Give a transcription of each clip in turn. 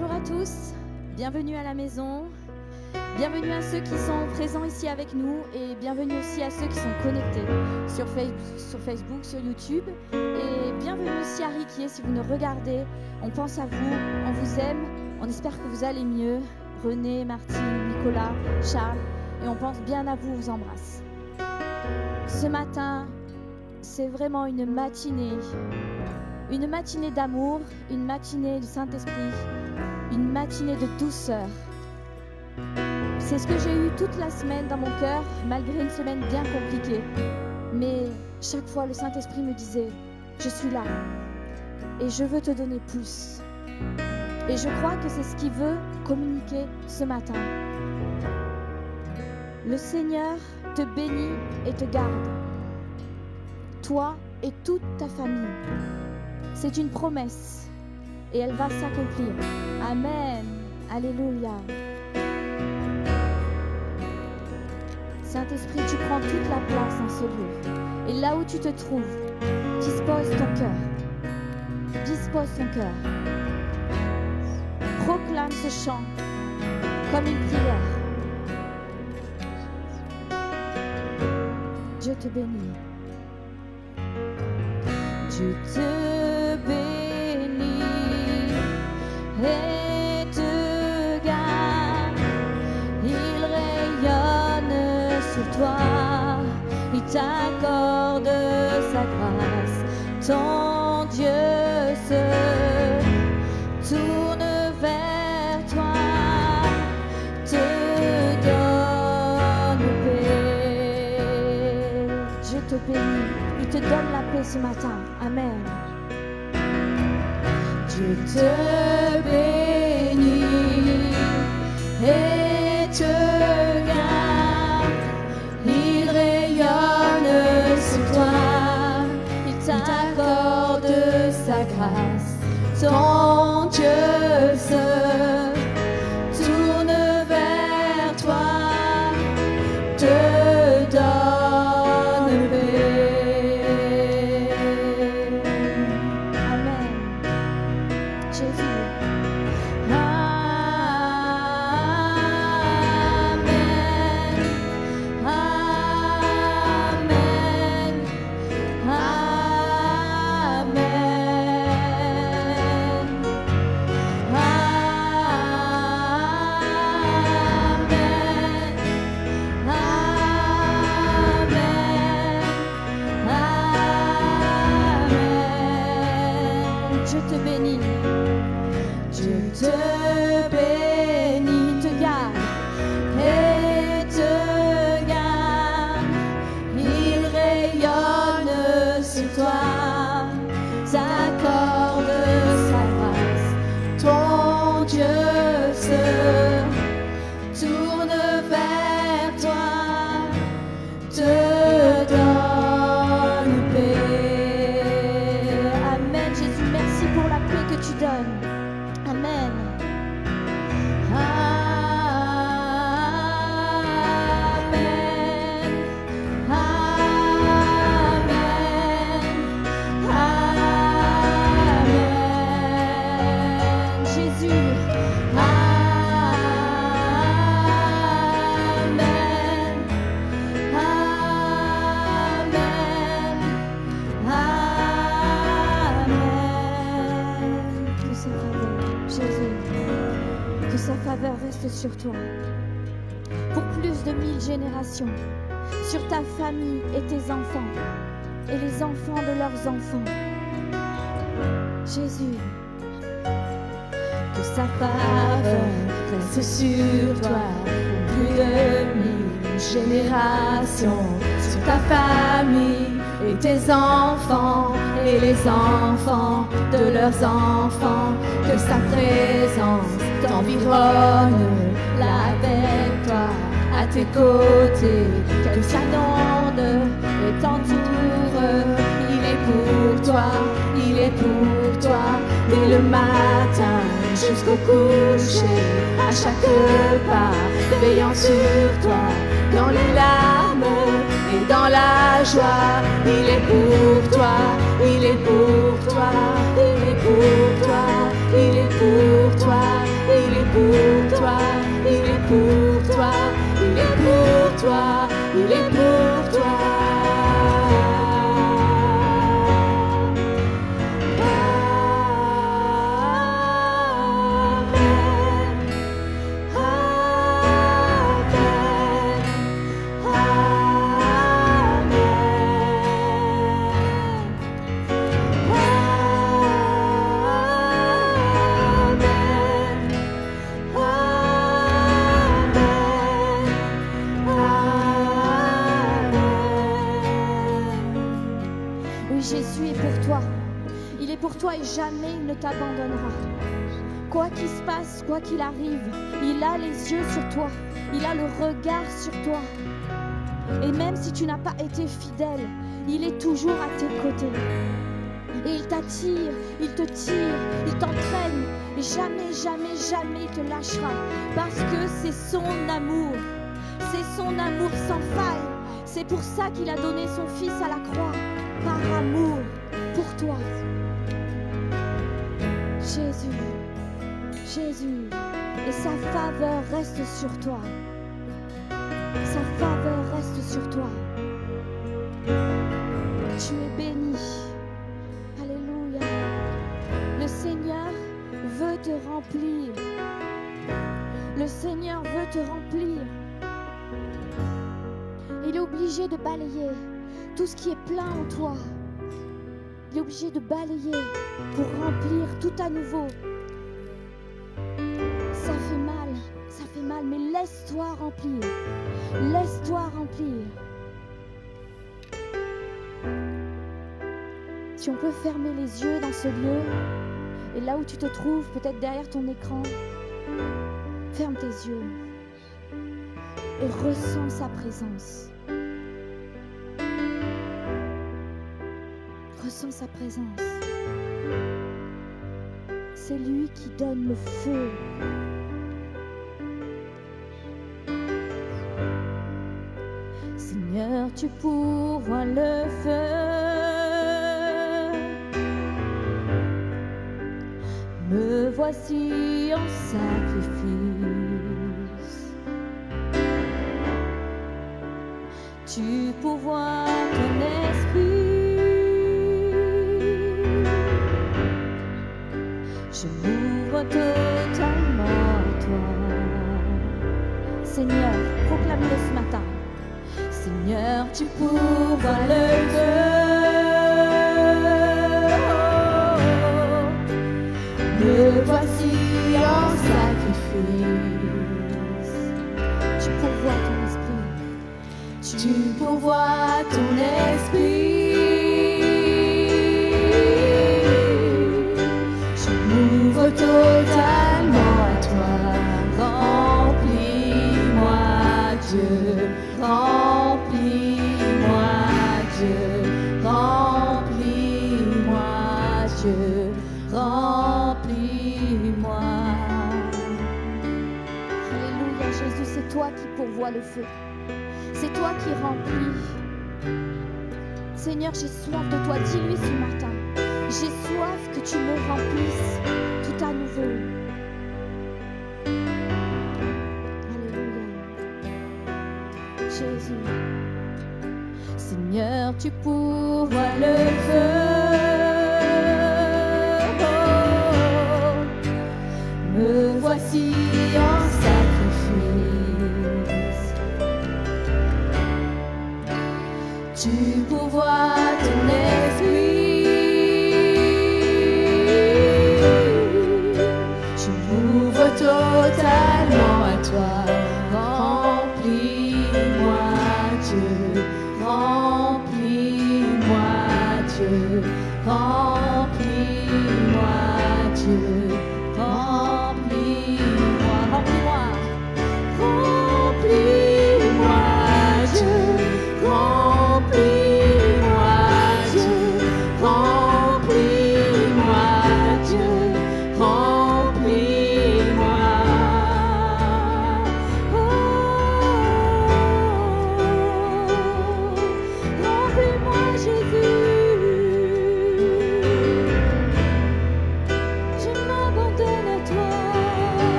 Bonjour à tous, bienvenue à la maison, bienvenue à ceux qui sont présents ici avec nous et bienvenue aussi à ceux qui sont connectés sur, Facebook, sur YouTube et bienvenue aussi à Riquier si vous nous regardez. On pense à vous, on vous aime, on espère que vous allez mieux. René, Martine, Nicolas, Charles et on pense bien à vous, on vous embrasse. Ce matin, c'est vraiment une matinée une matinée d'amour, une matinée du Saint-Esprit, une matinée de douceur. C'est ce que j'ai eu toute la semaine dans mon cœur, malgré une semaine bien compliquée. Mais chaque fois, le Saint-Esprit me disait, je suis là et je veux te donner plus. Et je crois que c'est ce qu'il veut communiquer ce matin. Le Seigneur te bénit et te garde, toi et toute ta famille. C'est une promesse et elle va s'accomplir. Amen. Alléluia. Saint-Esprit, tu prends toute la place dans ce lieu. Et là où tu te trouves, dispose ton cœur. Dispose ton cœur. Proclame ce chant comme une prière. Dieu te bénit. Dieu te t'accorde sa grâce. Ton Dieu se tourne vers toi, te donne paix. Je te bénis, il te donne la paix ce matin. Amen. Je te bénis et te garde. Il rayonne sur toi, il t'accorde sa grâce. Ton mille générations, sur ta famille et tes enfants, et les enfants de leurs enfants. Jésus, que sa faveur reste sur toi plus de mille générations, sur ta famille et tes enfants et les enfants de leurs enfants, que sa présence t'environne à tes côtés, que ça donne, le il est pour toi, il est pour toi, dès le matin jusqu'au coucher, à chaque pas, veillant sur toi, dans les larmes et dans la joie, il est pour toi, il est pour toi, il est pour toi, il est pour toi, il est pour toi. Il est pour toi. Il est pour toi, il est pour toi. Jamais il ne t'abandonnera. Quoi qu'il se passe, quoi qu'il arrive, il a les yeux sur toi. Il a le regard sur toi. Et même si tu n'as pas été fidèle, il est toujours à tes côtés. Et il t'attire, il te tire, il t'entraîne. Et jamais, jamais, jamais il te lâchera. Parce que c'est son amour. C'est son amour sans faille. C'est pour ça qu'il a donné son Fils à la croix. Par amour pour toi. Jésus, Jésus. Et sa faveur reste sur toi. Sa faveur reste sur toi. Tu es béni. Alléluia. Le Seigneur veut te remplir. Le Seigneur veut te remplir. Il est obligé de balayer tout ce qui est plein en toi. Il est obligé de balayer pour remplir tout à nouveau. Ça fait mal, ça fait mal, mais laisse-toi remplir. Laisse-toi remplir. Si on peut fermer les yeux dans ce lieu, et là où tu te trouves, peut-être derrière ton écran, ferme tes yeux et ressens sa présence. Ressens sa présence. C'est lui qui donne le feu. Seigneur, tu pourvois le feu. Me voici en sacrifice. Totalement toi. Seigneur, proclame-le ce matin. Seigneur, tu pourvois le feu. Me voici en sacrifice. Tu pourvois ton esprit. Tu pourvois qui remplis. Seigneur, j'ai soif de toi. Dis-lui ce matin. J'ai soif que tu me remplisses tout à nouveau. Alléluia. Jésus. Seigneur, tu pourvois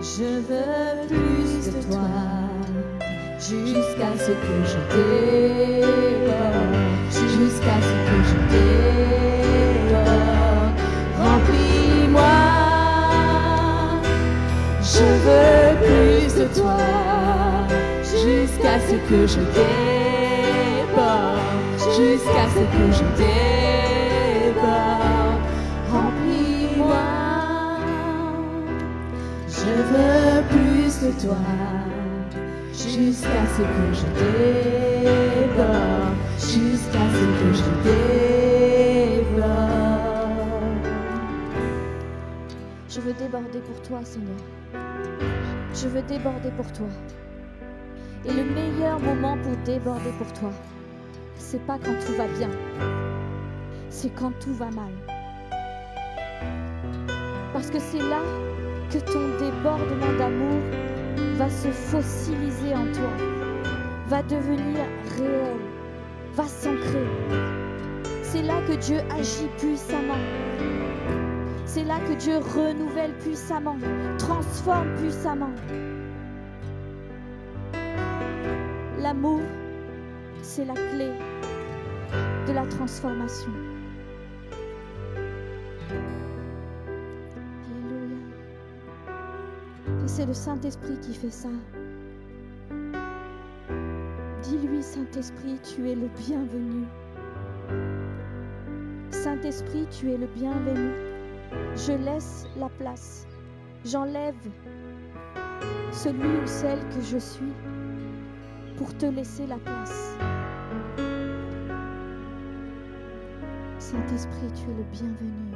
Je veux plus de toi. Jusqu'à ce que je déborde. Jusqu'à ce que je déborde. Remplis-moi. Je veux plus de toi jusqu'à ce que je déborde, jusqu'à ce que je déborde. Veux plus de toi, jusqu'à ce que je déborde, jusqu'à ce que je déborde. Je veux déborder pour toi, Seigneur. Je veux déborder pour toi. Et le meilleur moment pour déborder pour toi, c'est pas quand tout va bien, c'est quand tout va mal. Parce que c'est là que ton débordement d'amour va se fossiliser en toi, va devenir réel, va s'ancrer. C'est là que Dieu agit puissamment. C'est là que Dieu renouvelle puissamment, transforme puissamment. L'amour, c'est la clé de la transformation. C'est le Saint-Esprit qui fait ça. Dis-lui, Saint-Esprit, tu es le bienvenu. Saint-Esprit, tu es le bienvenu. Je laisse la place. J'enlève celui ou celle que je suis pour te laisser la place. Saint-Esprit, tu es le bienvenu.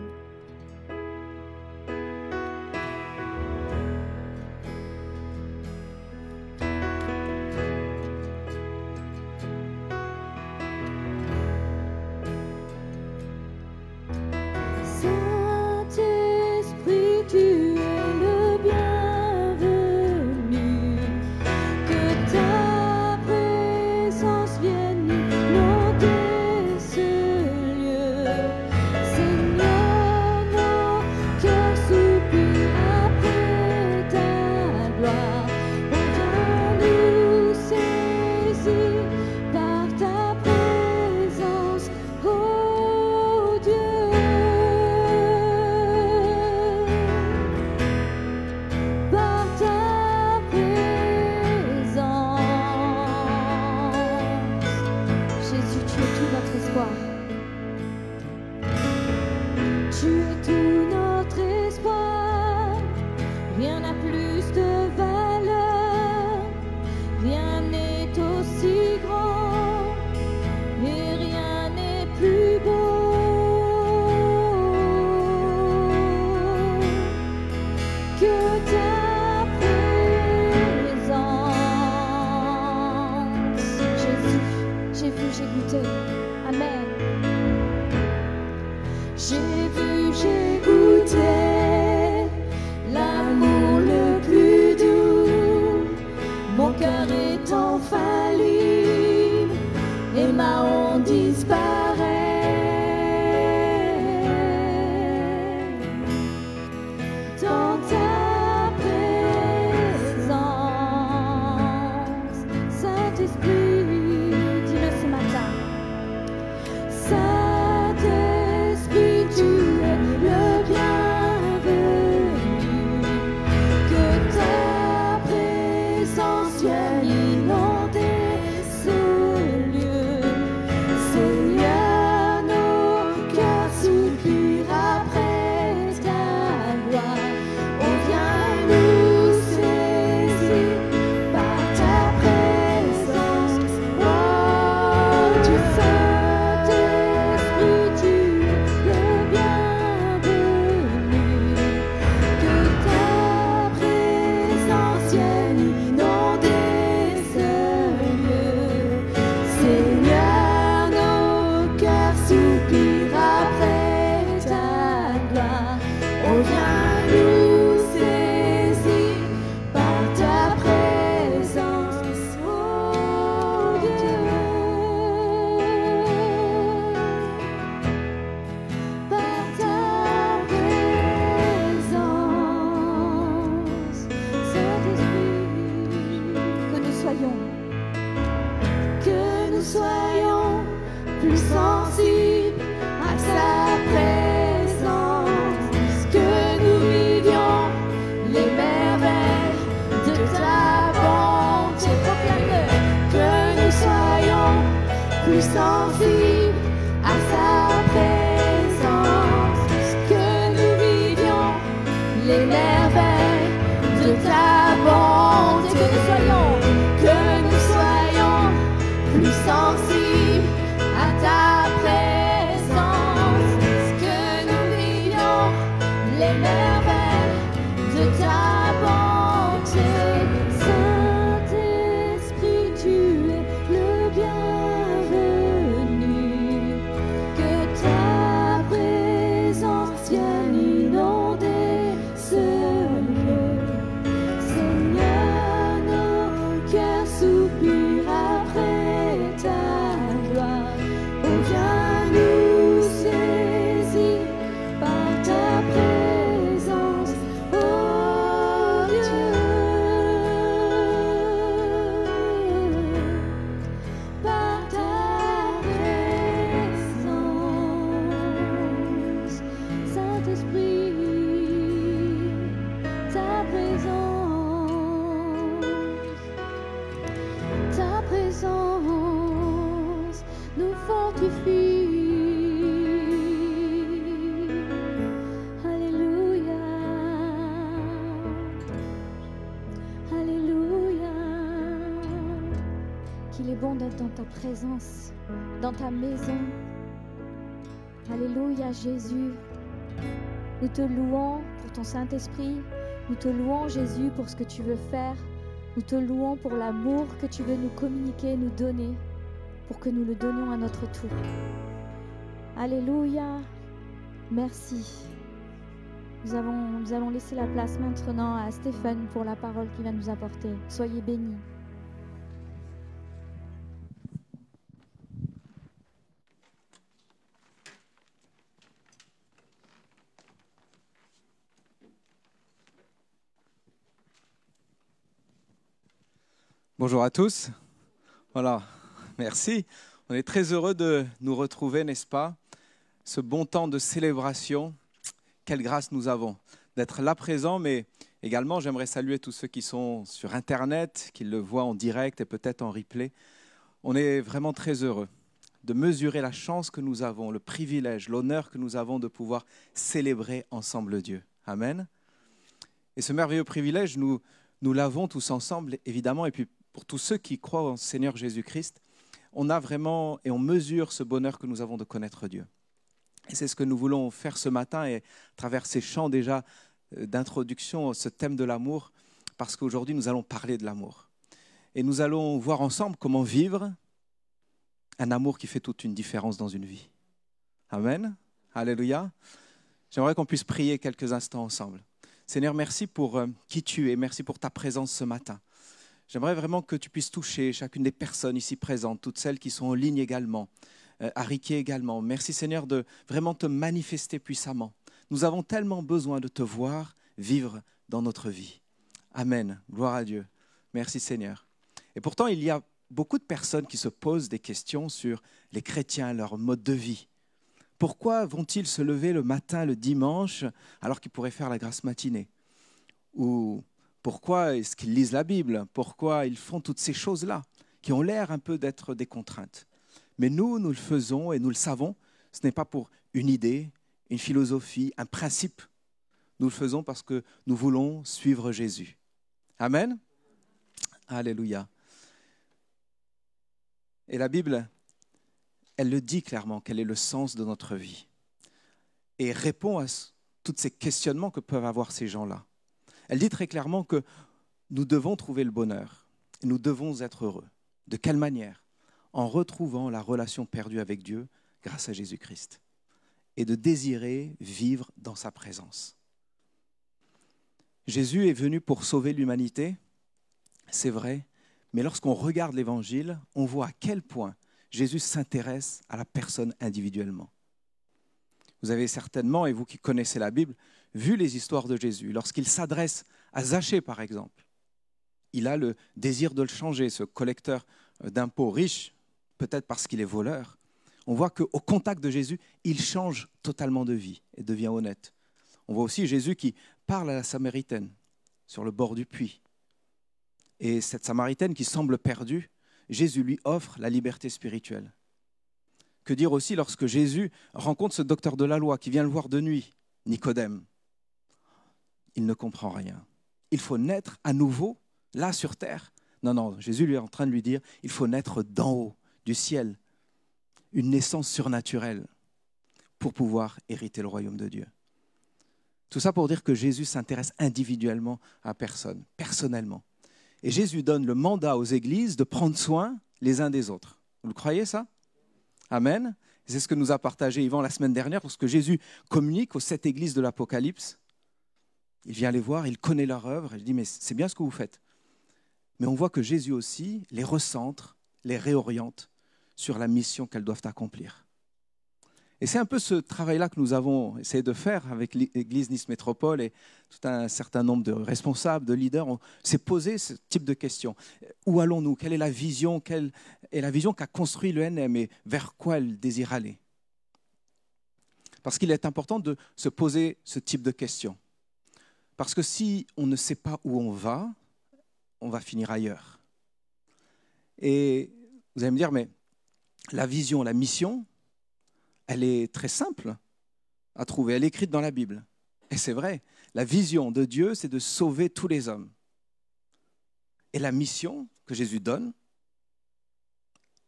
Présence, dans ta maison. Alléluia Jésus. Nous te louons pour ton Saint-Esprit. Nous te louons Jésus pour ce que tu veux faire. Nous te louons pour l'amour que tu veux nous communiquer, nous donner, pour que nous le donnions à notre tour. Alléluia. Merci. Nous, avons, nous allons laisser la place maintenant à Stéphane pour la parole qu'il va nous apporter. Soyez bénis. Bonjour à tous. Voilà, merci. On est très heureux de nous retrouver, n'est-ce pas? Ce bon temps de célébration, quelle grâce nous avons d'être là présent, mais également j'aimerais saluer tous ceux qui sont sur Internet, qui le voient en direct et peut-être en replay. On est vraiment très heureux de mesurer la chance que nous avons, le privilège, l'honneur que nous avons de pouvoir célébrer ensemble Dieu. Amen. Et ce merveilleux privilège, nous, nous l'avons tous ensemble, évidemment, et puis pour tous ceux qui croient en Seigneur Jésus-Christ, on a vraiment et on mesure ce bonheur que nous avons de connaître Dieu. Et c'est ce que nous voulons faire ce matin et à travers ces chants déjà euh, d'introduction, ce thème de l'amour, parce qu'aujourd'hui nous allons parler de l'amour. Et nous allons voir ensemble comment vivre un amour qui fait toute une différence dans une vie. Amen. Alléluia. J'aimerais qu'on puisse prier quelques instants ensemble. Seigneur, merci pour euh, qui tu es, merci pour ta présence ce matin. J'aimerais vraiment que tu puisses toucher chacune des personnes ici présentes, toutes celles qui sont en ligne également, euh, également. Merci Seigneur de vraiment te manifester puissamment. Nous avons tellement besoin de te voir vivre dans notre vie. Amen. Gloire à Dieu. Merci Seigneur. Et pourtant, il y a beaucoup de personnes qui se posent des questions sur les chrétiens, leur mode de vie. Pourquoi vont-ils se lever le matin, le dimanche, alors qu'ils pourraient faire la grâce matinée? Ou pourquoi est-ce qu'ils lisent la Bible? Pourquoi ils font toutes ces choses-là qui ont l'air un peu d'être des contraintes? Mais nous, nous le faisons et nous le savons. Ce n'est pas pour une idée, une philosophie, un principe. Nous le faisons parce que nous voulons suivre Jésus. Amen? Alléluia. Et la Bible, elle le dit clairement, quel est le sens de notre vie. Et répond à tous ces questionnements que peuvent avoir ces gens-là. Elle dit très clairement que nous devons trouver le bonheur, nous devons être heureux. De quelle manière? En retrouvant la relation perdue avec Dieu grâce à Jésus-Christ, et de désirer vivre dans sa présence. Jésus est venu pour sauver l'humanité, c'est vrai, mais lorsqu'on regarde l'Évangile, on voit à quel point Jésus s'intéresse à la personne individuellement. Vous avez certainement, et vous qui connaissez la Bible, vu les histoires de Jésus. Lorsqu'il s'adresse à Zachée, par exemple, il a le désir de le changer, ce collecteur d'impôts riche, peut-être parce qu'il est voleur. On voit qu'au contact de Jésus, il change totalement de vie et devient honnête. On voit aussi Jésus qui parle à la Samaritaine sur le bord du puits. Et cette Samaritaine qui semble perdue, Jésus lui offre la liberté spirituelle. Que dire aussi lorsque Jésus rencontre ce docteur de la loi qui vient le voir de nuit, Nicodème? Il ne comprend rien. il faut naître à nouveau, là sur terre. Non, non, Jésus lui est en train de lui dire, il faut naître d'en haut, du ciel, une naissance surnaturelle pour pouvoir hériter le royaume de Dieu. Tout ça pour dire que Jésus s'intéresse individuellement à personne, personnellement. Et Jésus donne le mandat aux églises de prendre soin les uns des autres. Vous le croyez ça? Amen. C'est ce que nous a partagé Yvan la semaine dernière, lorsque Jésus communique aux sept églises de l'Apocalypse. Il vient les voir, il connaît leur œuvre, il dit, mais c'est bien ce que vous faites. Mais on voit que Jésus aussi les recentre, les réoriente sur la mission qu'elles doivent accomplir. Et c'est un peu ce travail-là que nous avons essayé de faire avec l'Église Nice Métropole et tout un certain nombre de responsables, de leaders. On s'est posé ce type de questions. Où allons-nous? Quelle est la vision? Quelle est la vision qu'a construit le NM et vers quoi elle désire aller? Parce qu'il est important de se poser ce type de questions. Parce que si on ne sait pas où on va, on va finir ailleurs. Et vous allez me dire, mais la vision, la mission, elle est très simple à trouver. Elle est écrite dans la Bible. Et c'est vrai, la vision de Dieu, c'est de sauver tous les hommes. Et la mission que Jésus donne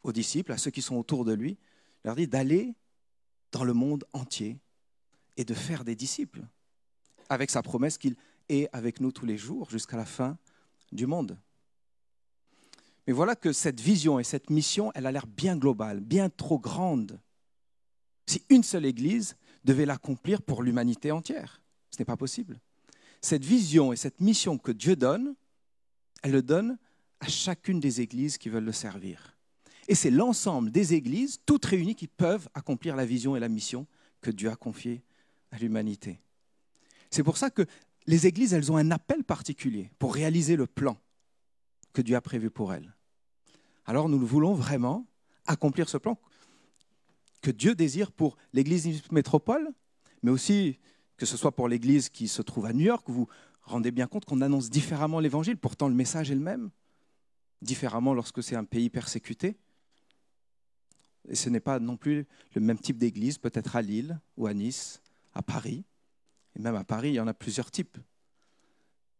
aux disciples, à ceux qui sont autour de lui, leur dit d'aller dans le monde entier et de faire des disciples, avec sa promesse qu'il est avec nous tous les jours jusqu'à la fin du monde. Mais voilà que cette vision et cette mission, elle a l'air bien globale, bien trop grande. Si une seule Église devait l'accomplir pour l'humanité entière, ce n'est pas possible. Cette vision et cette mission que Dieu donne, elle le donne à chacune des Églises qui veulent le servir. Et c'est l'ensemble des Églises, toutes réunies, qui peuvent accomplir la vision et la mission que Dieu a confiée à l'humanité. C'est pour ça que les Églises, elles ont un appel particulier pour réaliser le plan que Dieu a prévu pour elles. Alors nous voulons vraiment accomplir ce plan que Dieu désire pour l'Église métropole, mais aussi que ce soit pour l'Église qui se trouve à New York, vous vous rendez bien compte qu'on annonce différemment l'Évangile, pourtant le message est le même, différemment lorsque c'est un pays persécuté. Et ce n'est pas non plus le même type d'Église, peut-être à Lille ou à Nice, à Paris. Et même à Paris, il y en a plusieurs types.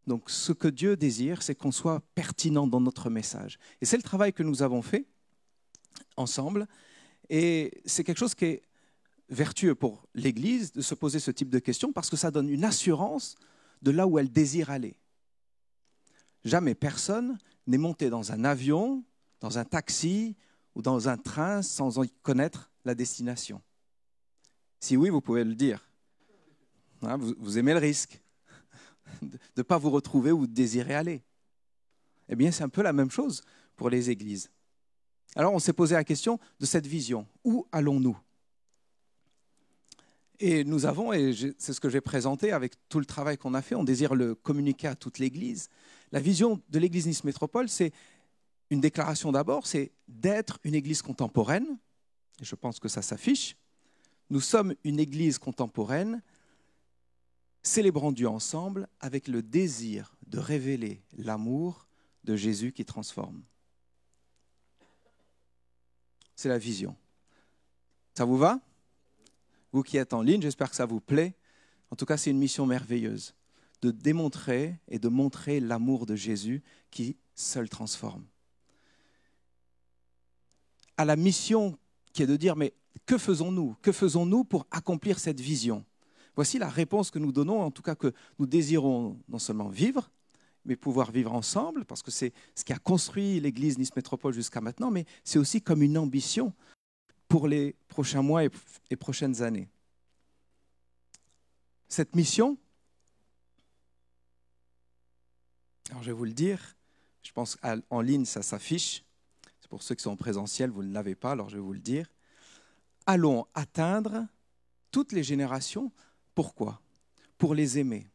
Donc ce que Dieu désire, c'est qu'on soit pertinent dans notre message. Et c'est le travail que nous avons fait ensemble. Et c'est quelque chose qui est vertueux pour l'Église de se poser ce type de questions parce que ça donne une assurance de là où elle désire aller. Jamais personne n'est monté dans un avion, dans un taxi ou dans un train sans en connaître la destination. Si oui, vous pouvez le dire. Hein, vous aimez le risque de ne pas vous retrouver où vous désirez aller. Eh bien, c'est un peu la même chose pour les églises. Alors, on s'est posé la question de cette vision. Où allons-nous? Et nous avons, et c'est ce que j'ai présenté avec tout le travail qu'on a fait, on désire le communiquer à toute l'Église. La vision de l'Église Nice Métropole, c'est une déclaration d'abord, c'est d'être une Église contemporaine. Et je pense que ça s'affiche. Nous sommes une Église contemporaine célébrant Dieu ensemble avec le désir de révéler l'amour de Jésus qui transforme. C'est la vision. Ça vous va? Vous qui êtes en ligne, j'espère que ça vous plaît. En tout cas, c'est une mission merveilleuse de démontrer et de montrer l'amour de Jésus qui seul transforme. À la mission qui est de dire, mais que faisons-nous? Que faisons-nous pour accomplir cette vision? Voici la réponse que nous donnons, en tout cas que nous désirons non seulement vivre, mais pouvoir vivre ensemble, parce que c'est ce qui a construit l'Église Nice Métropole jusqu'à maintenant, mais c'est aussi comme une ambition pour les prochains mois et prochaines années. Cette mission, alors je vais vous le dire, je pense qu'en ligne ça s'affiche, c'est pour ceux qui sont en présentiel, vous ne l'avez pas, alors je vais vous le dire. Allons atteindre toutes les générations pourquoi? Pour les aimer.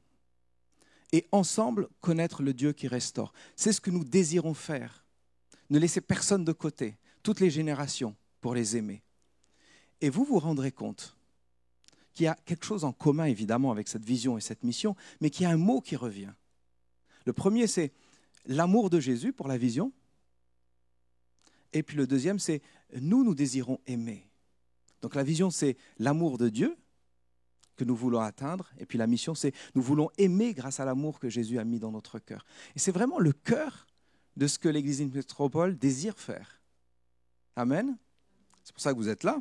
Et ensemble connaître le Dieu qui restaure. C'est ce que nous désirons faire. Ne laissez personne de côté, toutes les générations, pour les aimer. Et vous vous rendrez compte qu'il y a quelque chose en commun, évidemment, avec cette vision et cette mission, mais qu'il y a un mot qui revient. Le premier, c'est l'amour de Jésus pour la vision. Et puis le deuxième, c'est nous, nous désirons aimer. Donc la vision, c'est l'amour de Dieu, nous voulons atteindre. Et puis la mission, c'est nous voulons aimer grâce à l'amour que Jésus a mis dans notre cœur. Et c'est vraiment le cœur de ce que l'Église in métropole désire faire. Amen. C'est pour ça que vous êtes là.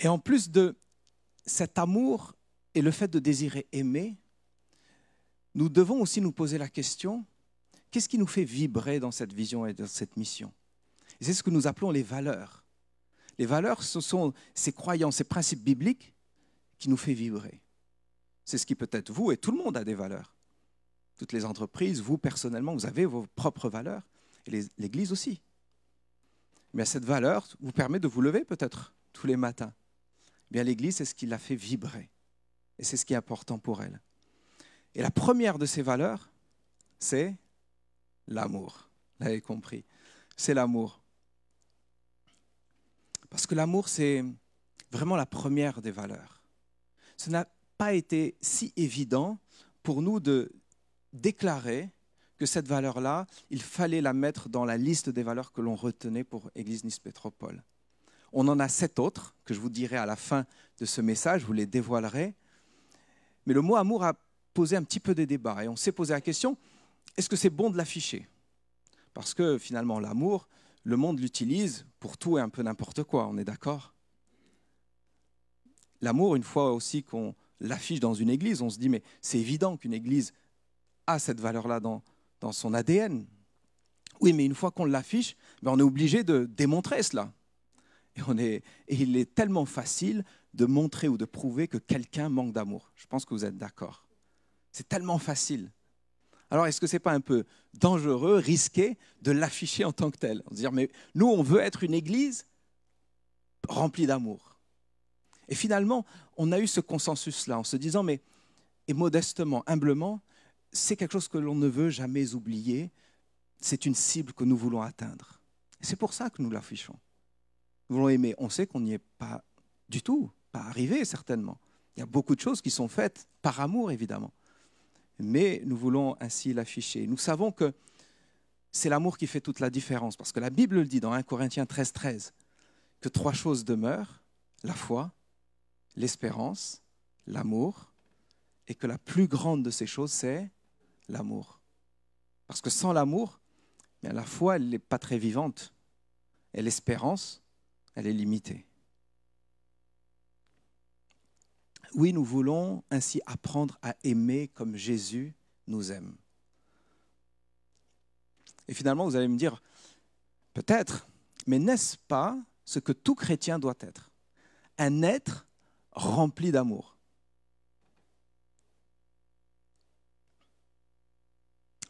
Et en plus de cet amour et le fait de désirer aimer, nous devons aussi nous poser la question, qu'est-ce qui nous fait vibrer dans cette vision et dans cette mission? C'est ce que nous appelons les valeurs. Les valeurs, ce sont ces croyances, ces principes bibliques qui nous font vibrer. C'est ce qui peut être vous, et tout le monde a des valeurs. Toutes les entreprises, vous personnellement, vous avez vos propres valeurs, et l'Église aussi. Mais cette valeur vous permet de vous lever peut-être tous les matins. Eh bien, l'Église, c'est ce qui la fait vibrer. Et c'est ce qui est important pour elle. Et la première de ces valeurs, c'est l'amour. Vous l'avez compris. C'est l'amour. Que l'amour, c'est vraiment la première des valeurs. Ce n'a pas été si évident pour nous de déclarer que cette valeur-là, il fallait la mettre dans la liste des valeurs que l'on retenait pour Église Nice Métropole. On en a sept autres que je vous dirai à la fin de ce message, je vous les dévoilerai. Mais le mot amour a posé un petit peu des débats et on s'est posé la question est-ce que c'est bon de l'afficher? Parce que finalement, l'amour, le monde l'utilise pour tout et un peu n'importe quoi, on est d'accord? L'amour, une fois aussi qu'on l'affiche dans une église, on se dit mais c'est évident qu'une église a cette valeur-là dans, dans son ADN. Oui, mais une fois qu'on l'affiche, ben on est obligé de démontrer cela. Et, il est tellement facile de montrer ou de prouver que quelqu'un manque d'amour. Je pense que vous êtes d'accord. C'est tellement facile. Alors, est-ce que ce n'est pas un peu dangereux, risqué de l'afficher en tant que tel? On se dire, mais nous, on veut être une église remplie d'amour. Et finalement, on a eu ce consensus-là en se disant, mais, et modestement, humblement, c'est quelque chose que l'on ne veut jamais oublier. C'est une cible que nous voulons atteindre. c'est pour ça que nous l'affichons. Nous voulons aimer. On sait qu'on n'y est pas du tout, pas arrivé certainement. Il y a beaucoup de choses qui sont faites par amour, évidemment. Mais nous voulons ainsi l'afficher. Nous savons que c'est l'amour qui fait toute la différence, parce que la Bible le dit dans 1 Corinthiens 13, 13, que trois choses demeurent, la foi, l'espérance, l'amour, et que la plus grande de ces choses, c'est l'amour. Parce que sans l'amour, la foi, elle n'est pas très vivante. Et l'espérance, elle est limitée. Oui, nous voulons ainsi apprendre à aimer comme Jésus nous aime. Et finalement, vous allez me dire, peut-être, mais n'est-ce pas ce que tout chrétien doit être? Un être rempli d'amour.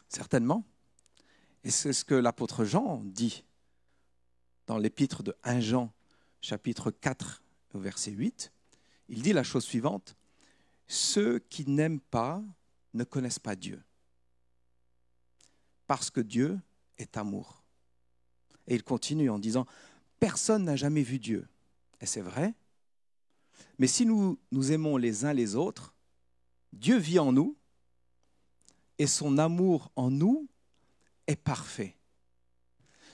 Certainement. Et c'est ce que l'apôtre Jean dit dans l'épître de 1 Jean, chapitre 4, verset 8. Il dit la chose suivante, Ceux qui n'aiment pas ne connaissent pas Dieu, parce que Dieu est amour. Et il continue en disant, Personne n'a jamais vu Dieu. Et c'est vrai, mais si nous nous aimons les uns les autres, Dieu vit en nous et son amour en nous est parfait.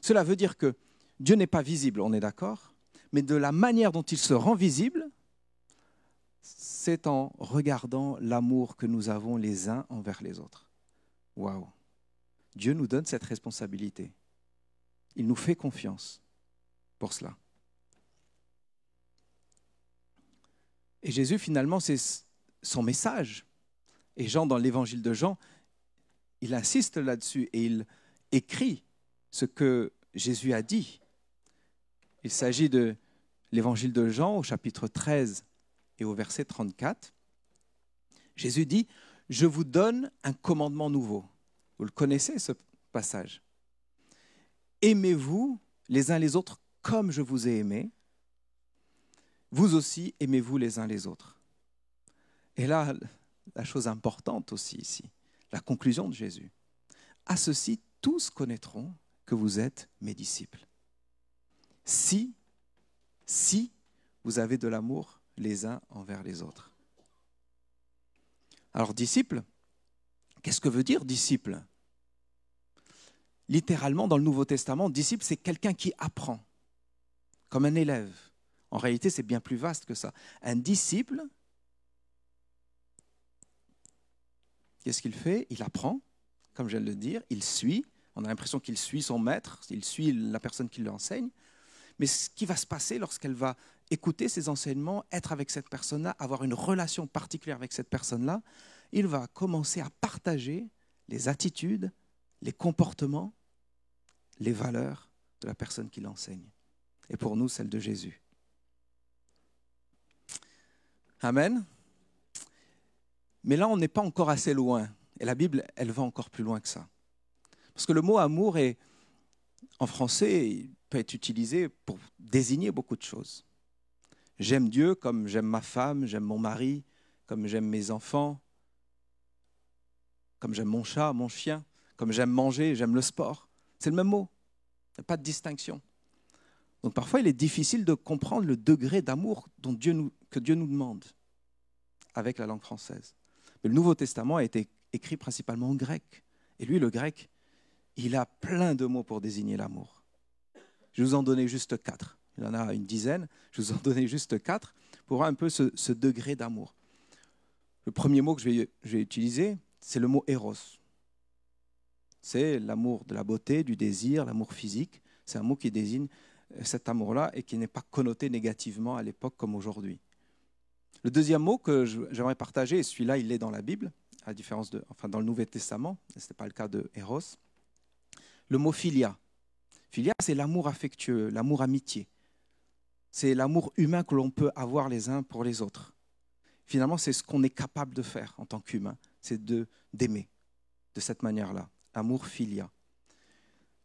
Cela veut dire que Dieu n'est pas visible, on est d'accord, mais de la manière dont il se rend visible, c'est en regardant l'amour que nous avons les uns envers les autres. Waouh Dieu nous donne cette responsabilité. Il nous fait confiance pour cela. Et Jésus, finalement, c'est son message. Et Jean, dans l'évangile de Jean, il insiste là-dessus et il écrit ce que Jésus a dit. Il s'agit de l'évangile de Jean au chapitre 13 et au verset 34. Jésus dit, je vous donne un commandement nouveau. Vous le connaissez, ce passage. Aimez-vous les uns les autres comme je vous ai aimé. Vous aussi, aimez-vous les uns les autres. Et là, la chose importante aussi ici, la conclusion de Jésus. À ceci, tous connaîtront que vous êtes mes disciples. Si, si vous avez de l'amour les uns envers les autres. Alors, disciple, qu'est-ce que veut dire disciple? Littéralement, dans le Nouveau Testament, disciple, c'est quelqu'un qui apprend, comme un élève. En réalité, c'est bien plus vaste que ça. Un disciple, qu'est-ce qu'il fait? Il apprend, comme je viens de le dire, il suit. On a l'impression qu'il suit son maître, il suit la personne qui lui enseigne. Mais ce qui va se passer lorsqu'elle va écouter ses enseignements, être avec cette personne-là, avoir une relation particulière avec cette personne-là, il va commencer à partager les attitudes, les comportements, les valeurs de la personne qui l'enseigne. Et pour nous, celle de Jésus. Amen. Mais là, on n'est pas encore assez loin. Et la Bible, elle va encore plus loin que ça. Parce que le mot amour est, en français, il peut être utilisé pour désigner beaucoup de choses. J'aime Dieu comme j'aime ma femme, j'aime mon mari, comme j'aime mes enfants, comme j'aime mon chat, mon chien, comme j'aime manger, j'aime le sport. C'est le même mot. Il n'y a pas de distinction. Donc parfois, il est difficile de comprendre le degré d'amour que Dieu nous demande avec la langue française. Mais le Nouveau Testament a été écrit principalement en grec. Et lui, le grec, il a plein de mots pour désigner l'amour. Je vous en donner juste quatre. Il y en a une dizaine. Je vous en donner juste quatre pour voir un peu ce, degré d'amour. Le premier mot que je vais, utiliser, c'est le mot eros. C'est l'amour de la beauté, du désir, l'amour physique. C'est un mot qui désigne euh, cet amour-là et qui n'est pas connoté négativement à l'époque comme aujourd'hui. Le deuxième mot que j'aimerais partager, et celui-là, il est dans la Bible, à différence de, enfin, dans le Nouveau Testament, ce n'est pas le cas de Eros, le mot philia. Philia, c'est l'amour affectueux, l'amour amitié. C'est l'amour humain que l'on peut avoir les uns pour les autres. Finalement, c'est ce qu'on est capable de faire en tant qu'humain, c'est d'aimer de cette manière-là, amour philia.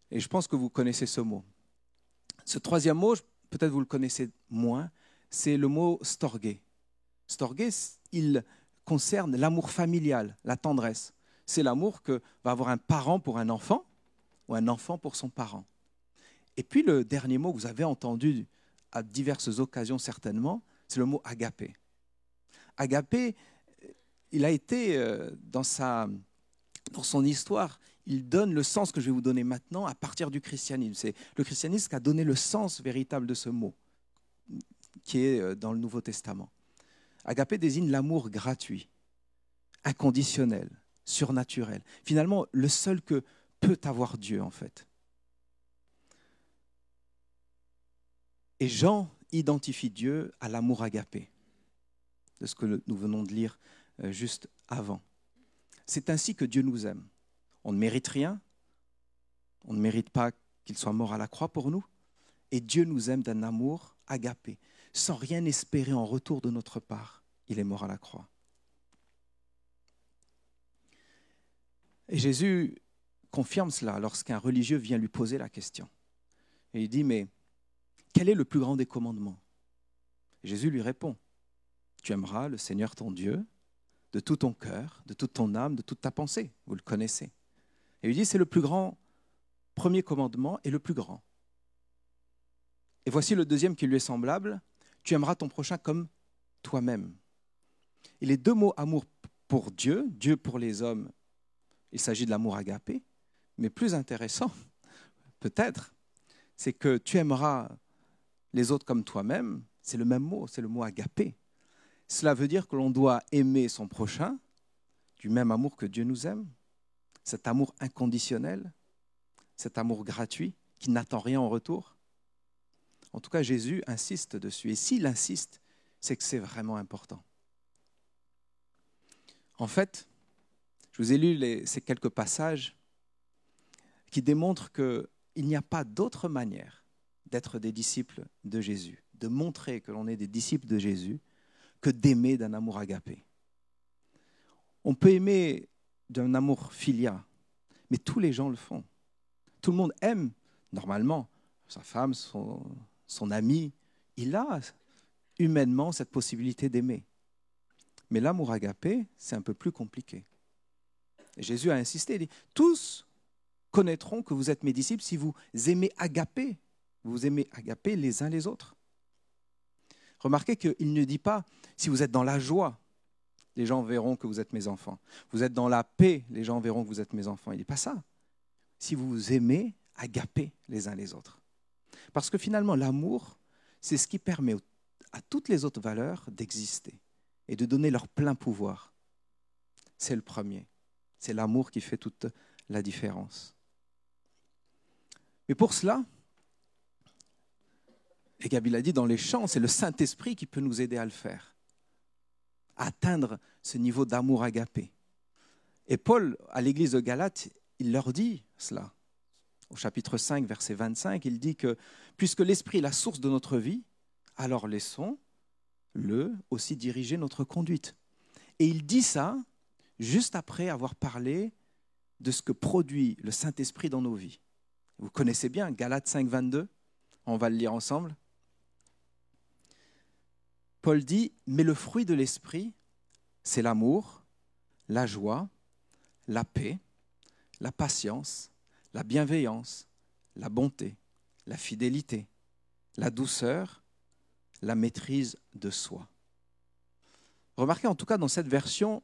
Et je pense que vous connaissez ce mot. Ce troisième mot, peut-être vous le connaissez moins, c'est le mot storgé. Storgé, il concerne l'amour familial, la tendresse. C'est l'amour que va avoir un parent pour un enfant ou un enfant pour son parent. Et puis le dernier mot que vous avez entendu à diverses occasions certainement, c'est le mot agapé. Agapé, il a été euh, dans, sa, dans son histoire, il donne le sens que je vais vous donner maintenant à partir du christianisme. C'est le christianisme qui a donné le sens véritable de ce mot, qui est euh, dans le Nouveau Testament. Agapé désigne l'amour gratuit, inconditionnel, surnaturel. Finalement, le seul que peut avoir Dieu, en fait. Et Jean identifie Dieu à l'amour agapé, de ce que nous venons de lire euh, juste avant. C'est ainsi que Dieu nous aime. On ne mérite rien, on ne mérite pas qu'il soit mort à la croix pour nous, et Dieu nous aime d'un amour agapé, sans rien espérer en retour de notre part. Il est mort à la croix. Et Jésus confirme cela lorsqu'un religieux vient lui poser la question. Et il dit, mais quel est le plus grand des commandements? Jésus lui répond, tu aimeras le Seigneur ton Dieu de tout ton cœur, de toute ton âme, de toute ta pensée. Vous le connaissez. Et il dit, c'est le plus grand premier commandement et le plus grand. Et voici le deuxième qui lui est semblable, tu aimeras ton prochain comme toi-même. Et les deux mots amour pour Dieu, Dieu pour les hommes, il s'agit de l'amour agapé, mais plus intéressant, peut-être, c'est que tu aimeras les autres comme toi-même, c'est le même mot, c'est le mot agapé. Cela veut dire que l'on doit aimer son prochain du même amour que Dieu nous aime, cet amour inconditionnel, cet amour gratuit qui n'attend rien en retour. En tout cas, Jésus insiste dessus. Et s'il insiste, c'est que c'est vraiment important. En fait, je vous ai lu ces quelques passages qui démontrent qu'il n'y a pas d'autre manière d'être des disciples de Jésus, de montrer que l'on est des disciples de Jésus, que d'aimer d'un amour agapé. On peut aimer d'un amour filia, mais tous les gens le font. Tout le monde aime, normalement, sa femme, son, ami. Il a humainement cette possibilité d'aimer. Mais l'amour agapé, c'est un peu plus compliqué. Jésus a insisté, il dit, tous connaîtront que vous êtes mes disciples si vous aimez agaper, vous aimez agaper les uns les autres. Remarquez qu'il ne dit pas si vous êtes dans la joie, les gens verront que vous êtes mes enfants. Vous êtes dans la paix, les gens verront que vous êtes mes enfants. Il ne dit pas ça. Si vous aimez, agaper les uns les autres. Parce que finalement, l'amour, c'est ce qui permet à toutes les autres valeurs d'exister et de donner leur plein pouvoir. C'est le premier. C'est l'amour qui fait toute la différence. Mais pour cela, et Gabi l'a dit dans les chants, c'est le Saint-Esprit qui peut nous aider à le faire, à atteindre ce niveau d'amour agapé. Et Paul, à l'église de Galate, il leur dit cela. Au chapitre 5, verset 25, il dit que puisque l'Esprit est la source de notre vie, alors laissons-le aussi diriger notre conduite. Et il dit ça juste après avoir parlé de ce que produit le Saint-Esprit dans nos vies. Vous connaissez bien Galates 5, 22 On va le lire ensemble. Paul dit, mais le fruit de l'Esprit, c'est l'amour, la joie, la paix, la patience, la bienveillance, la bonté, la fidélité, la douceur, la maîtrise de soi. Remarquez en tout cas dans cette version,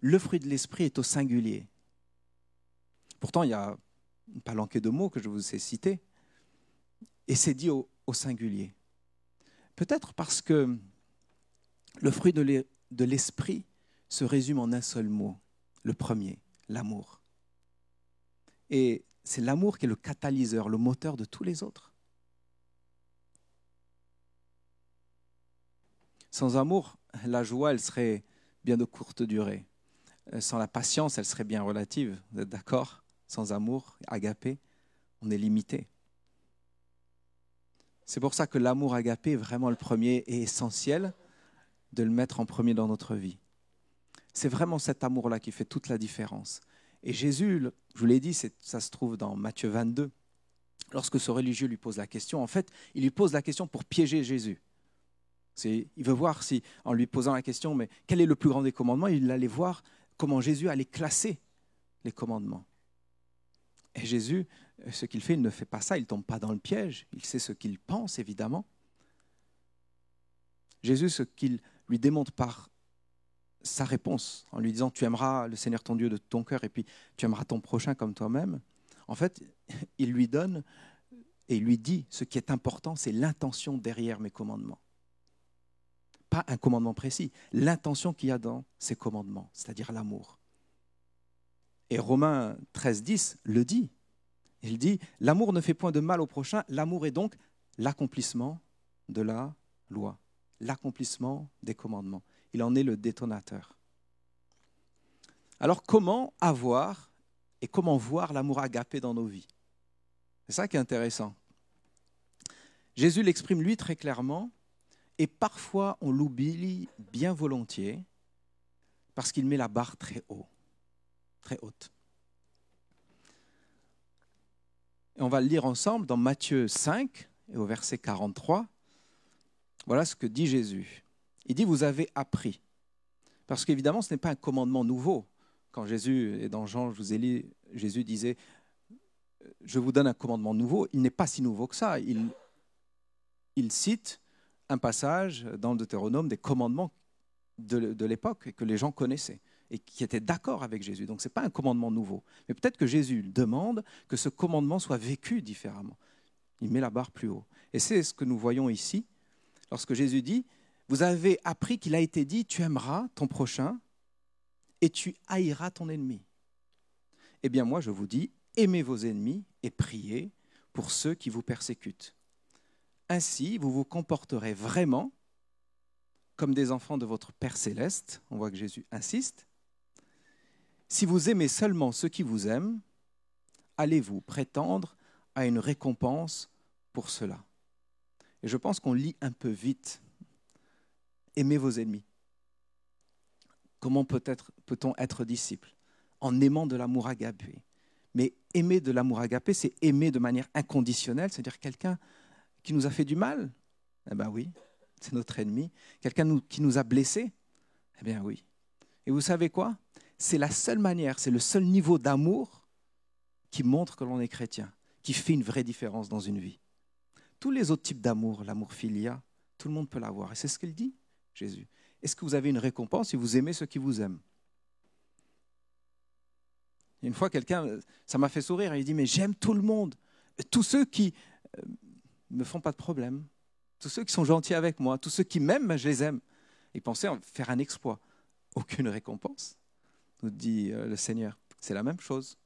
le fruit de l'esprit est au singulier. Pourtant, il y a une palanquée de mots que je vous ai cités, et c'est dit au, au singulier. Peut-être parce que le fruit de l'esprit se résume en un seul mot, le premier, l'amour. Et c'est l'amour qui est le catalyseur, le moteur de tous les autres. Sans amour, la joie, elle serait bien de courte durée. Euh, sans la patience, elle serait bien relative. Vous êtes d'accord? Sans amour, agapé, on est limité. C'est pour ça que l'amour agapé est vraiment le premier et essentiel de le mettre en premier dans notre vie. C'est vraiment cet amour-là qui fait toute la différence. Et Jésus, je vous l'ai dit, ça se trouve dans Matthieu 22. Lorsque ce religieux lui pose la question, en fait, il lui pose la question pour piéger Jésus. Il veut voir si, en lui posant la question, mais quel est le plus grand des commandements, il allait voir comment Jésus allait classer les commandements. Et Jésus, ce qu'il fait, il ne fait pas ça, il ne tombe pas dans le piège, il sait ce qu'il pense, évidemment. Jésus, ce qu'il lui démontre par sa réponse en lui disant tu aimeras le Seigneur ton Dieu de ton cœur et puis tu aimeras ton prochain comme toi-même, en fait, il lui donne et lui dit ce qui est important, c'est l'intention derrière mes commandements. Pas un commandement précis, l'intention qu'il y a dans ces commandements, c'est-à-dire l'amour. Et Romains 13, 10 le dit. Il dit L'amour ne fait point de mal au prochain, l'amour est donc l'accomplissement de la loi l'accomplissement des commandements. Il en est le détonateur. Alors comment avoir et comment voir l'amour agapé dans nos vies? C'est ça qui est intéressant. Jésus l'exprime lui très clairement et parfois on l'oublie bien volontiers parce qu'il met la barre très haut, très haute. Et on va le lire ensemble dans Matthieu 5 et au verset 43. Voilà ce que dit Jésus. Il dit, vous avez appris. Parce qu'évidemment, ce n'est pas un commandement nouveau. Quand Jésus, et dans Jean, je vous ai lu, Jésus disait, je vous donne un commandement nouveau, il n'est pas si nouveau que ça. Il, cite un passage dans le Deutéronome des commandements de, de l'époque que les gens connaissaient et qui étaient d'accord avec Jésus. Donc ce n'est pas un commandement nouveau. Mais peut-être que Jésus demande que ce commandement soit vécu différemment. Il met la barre plus haut. Et c'est ce que nous voyons ici lorsque Jésus dit, vous avez appris qu'il a été dit, tu aimeras ton prochain et tu haïras ton ennemi. Eh bien moi, je vous dis, aimez vos ennemis et priez pour ceux qui vous persécutent. Ainsi, vous vous comporterez vraiment comme des enfants de votre Père céleste. On voit que Jésus insiste. Si vous aimez seulement ceux qui vous aiment, allez-vous prétendre à une récompense pour cela? Et je pense qu'on lit un peu vite. Aimez vos ennemis. Comment peut-on être disciple En aimant de l'amour agapé? Mais aimer de l'amour agapé, c'est aimer de manière inconditionnelle, c'est-à-dire quelqu'un qui nous a fait du mal. Eh bien oui, c'est notre ennemi. Quelqu'un qui nous a blessés. Eh bien oui. Et vous savez quoi? C'est la seule manière, c'est le seul niveau d'amour qui montre que l'on est chrétien, qui fait une vraie différence dans une vie tous les autres types d'amour, l'amour filia, tout le monde peut l'avoir. Et c'est ce qu'il dit, Jésus. Est-ce que vous avez une récompense si vous aimez ceux qui vous aiment? Une fois, quelqu'un, ça m'a fait sourire, il dit, mais j'aime tout le monde. Tous ceux qui ne euh, me font pas de problème, tous ceux qui sont gentils avec moi, tous ceux qui m'aiment, je les aime. Ils pensaient faire un exploit. Aucune récompense, nous dit euh, le Seigneur. C'est la même chose.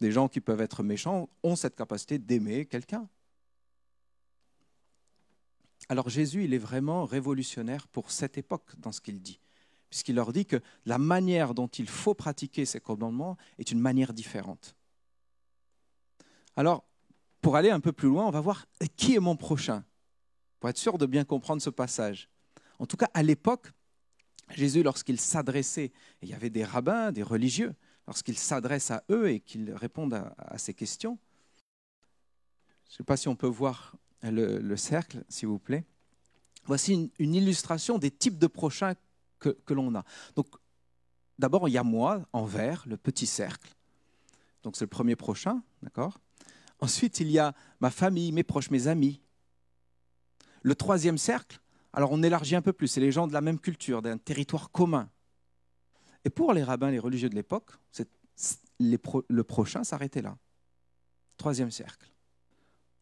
Des gens qui peuvent être méchants ont cette capacité d'aimer quelqu'un. Alors Jésus, il est vraiment révolutionnaire pour cette époque dans ce qu'il dit, puisqu'il leur dit que la manière dont il faut pratiquer ces commandements est une manière différente. Alors, pour aller un peu plus loin, on va voir qui est mon prochain, pour être sûr de bien comprendre ce passage. En tout cas, à l'époque, Jésus, lorsqu'il s'adressait, il y avait des rabbins, des religieux, lorsqu'il s'adresse à eux et qu'ils répondent à, ces questions, je ne sais pas si on peut voir le, cercle, s'il vous plaît. Voici une, illustration des types de prochains que, l'on a. Donc, d'abord, il y a moi, en vert, le petit cercle. Donc, c'est le premier prochain, d'accord? Ensuite, il y a ma famille, mes proches, mes amis. Le troisième cercle, alors on élargit un peu plus, c'est les gens de la même culture, d'un territoire commun. Et pour les rabbins, les religieux de l'époque, le prochain s'arrêtait là. Troisième cercle.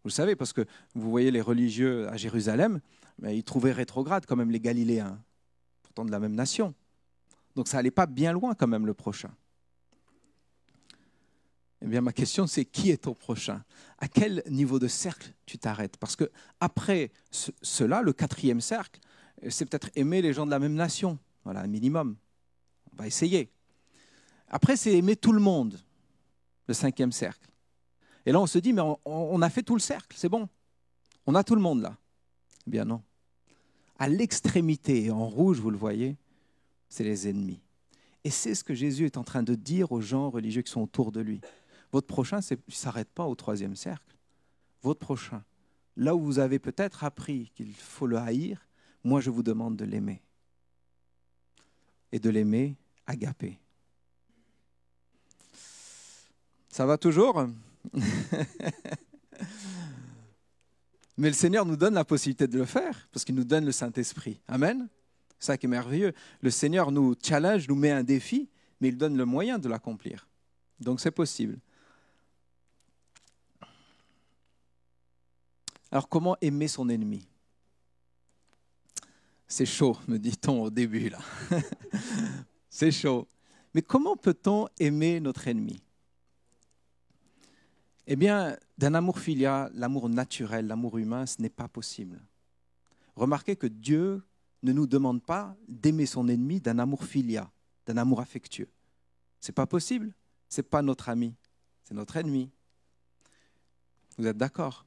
Vous le savez, parce que vous voyez les religieux à Jérusalem, ils trouvaient rétrograde quand même les Galiléens, pourtant de la même nation. Donc ça n'allait pas bien loin quand même le prochain. Eh bien, ma question, c'est qui est ton prochain? À quel niveau de cercle tu t'arrêtes? Parce que après cela, le quatrième cercle, c'est peut-être aimer les gens de la même nation. Voilà, un minimum. On va essayer. Après, c'est aimer tout le monde, le cinquième cercle. Et là, on se dit, mais on, a fait tout le cercle, c'est bon. On a tout le monde là. Eh bien non. À l'extrémité, en rouge, vous le voyez, c'est les ennemis. Et c'est ce que Jésus est en train de dire aux gens religieux qui sont autour de lui. Votre prochain ne s'arrête pas au troisième cercle. Votre prochain, là où vous avez peut-être appris qu'il faut le haïr, moi je vous demande de l'aimer. Et de l'aimer agapé. Ça va toujours? Mais le Seigneur nous donne la possibilité de le faire, parce qu'il nous donne le Saint-Esprit. Amen. C'est ça qui est merveilleux. Le Seigneur nous challenge, nous met un défi, mais il donne le moyen de l'accomplir. Donc c'est possible. Alors comment aimer son ennemi? C'est chaud, me dit-on au début là. c'est chaud. Mais comment peut-on aimer notre ennemi? Eh bien, d'un amour filial, l'amour naturel, l'amour humain, ce n'est pas possible. Remarquez que Dieu ne nous demande pas d'aimer son ennemi d'un amour filial, d'un amour affectueux. C'est pas possible. C'est pas notre ami, c'est notre ennemi. Vous êtes d'accord?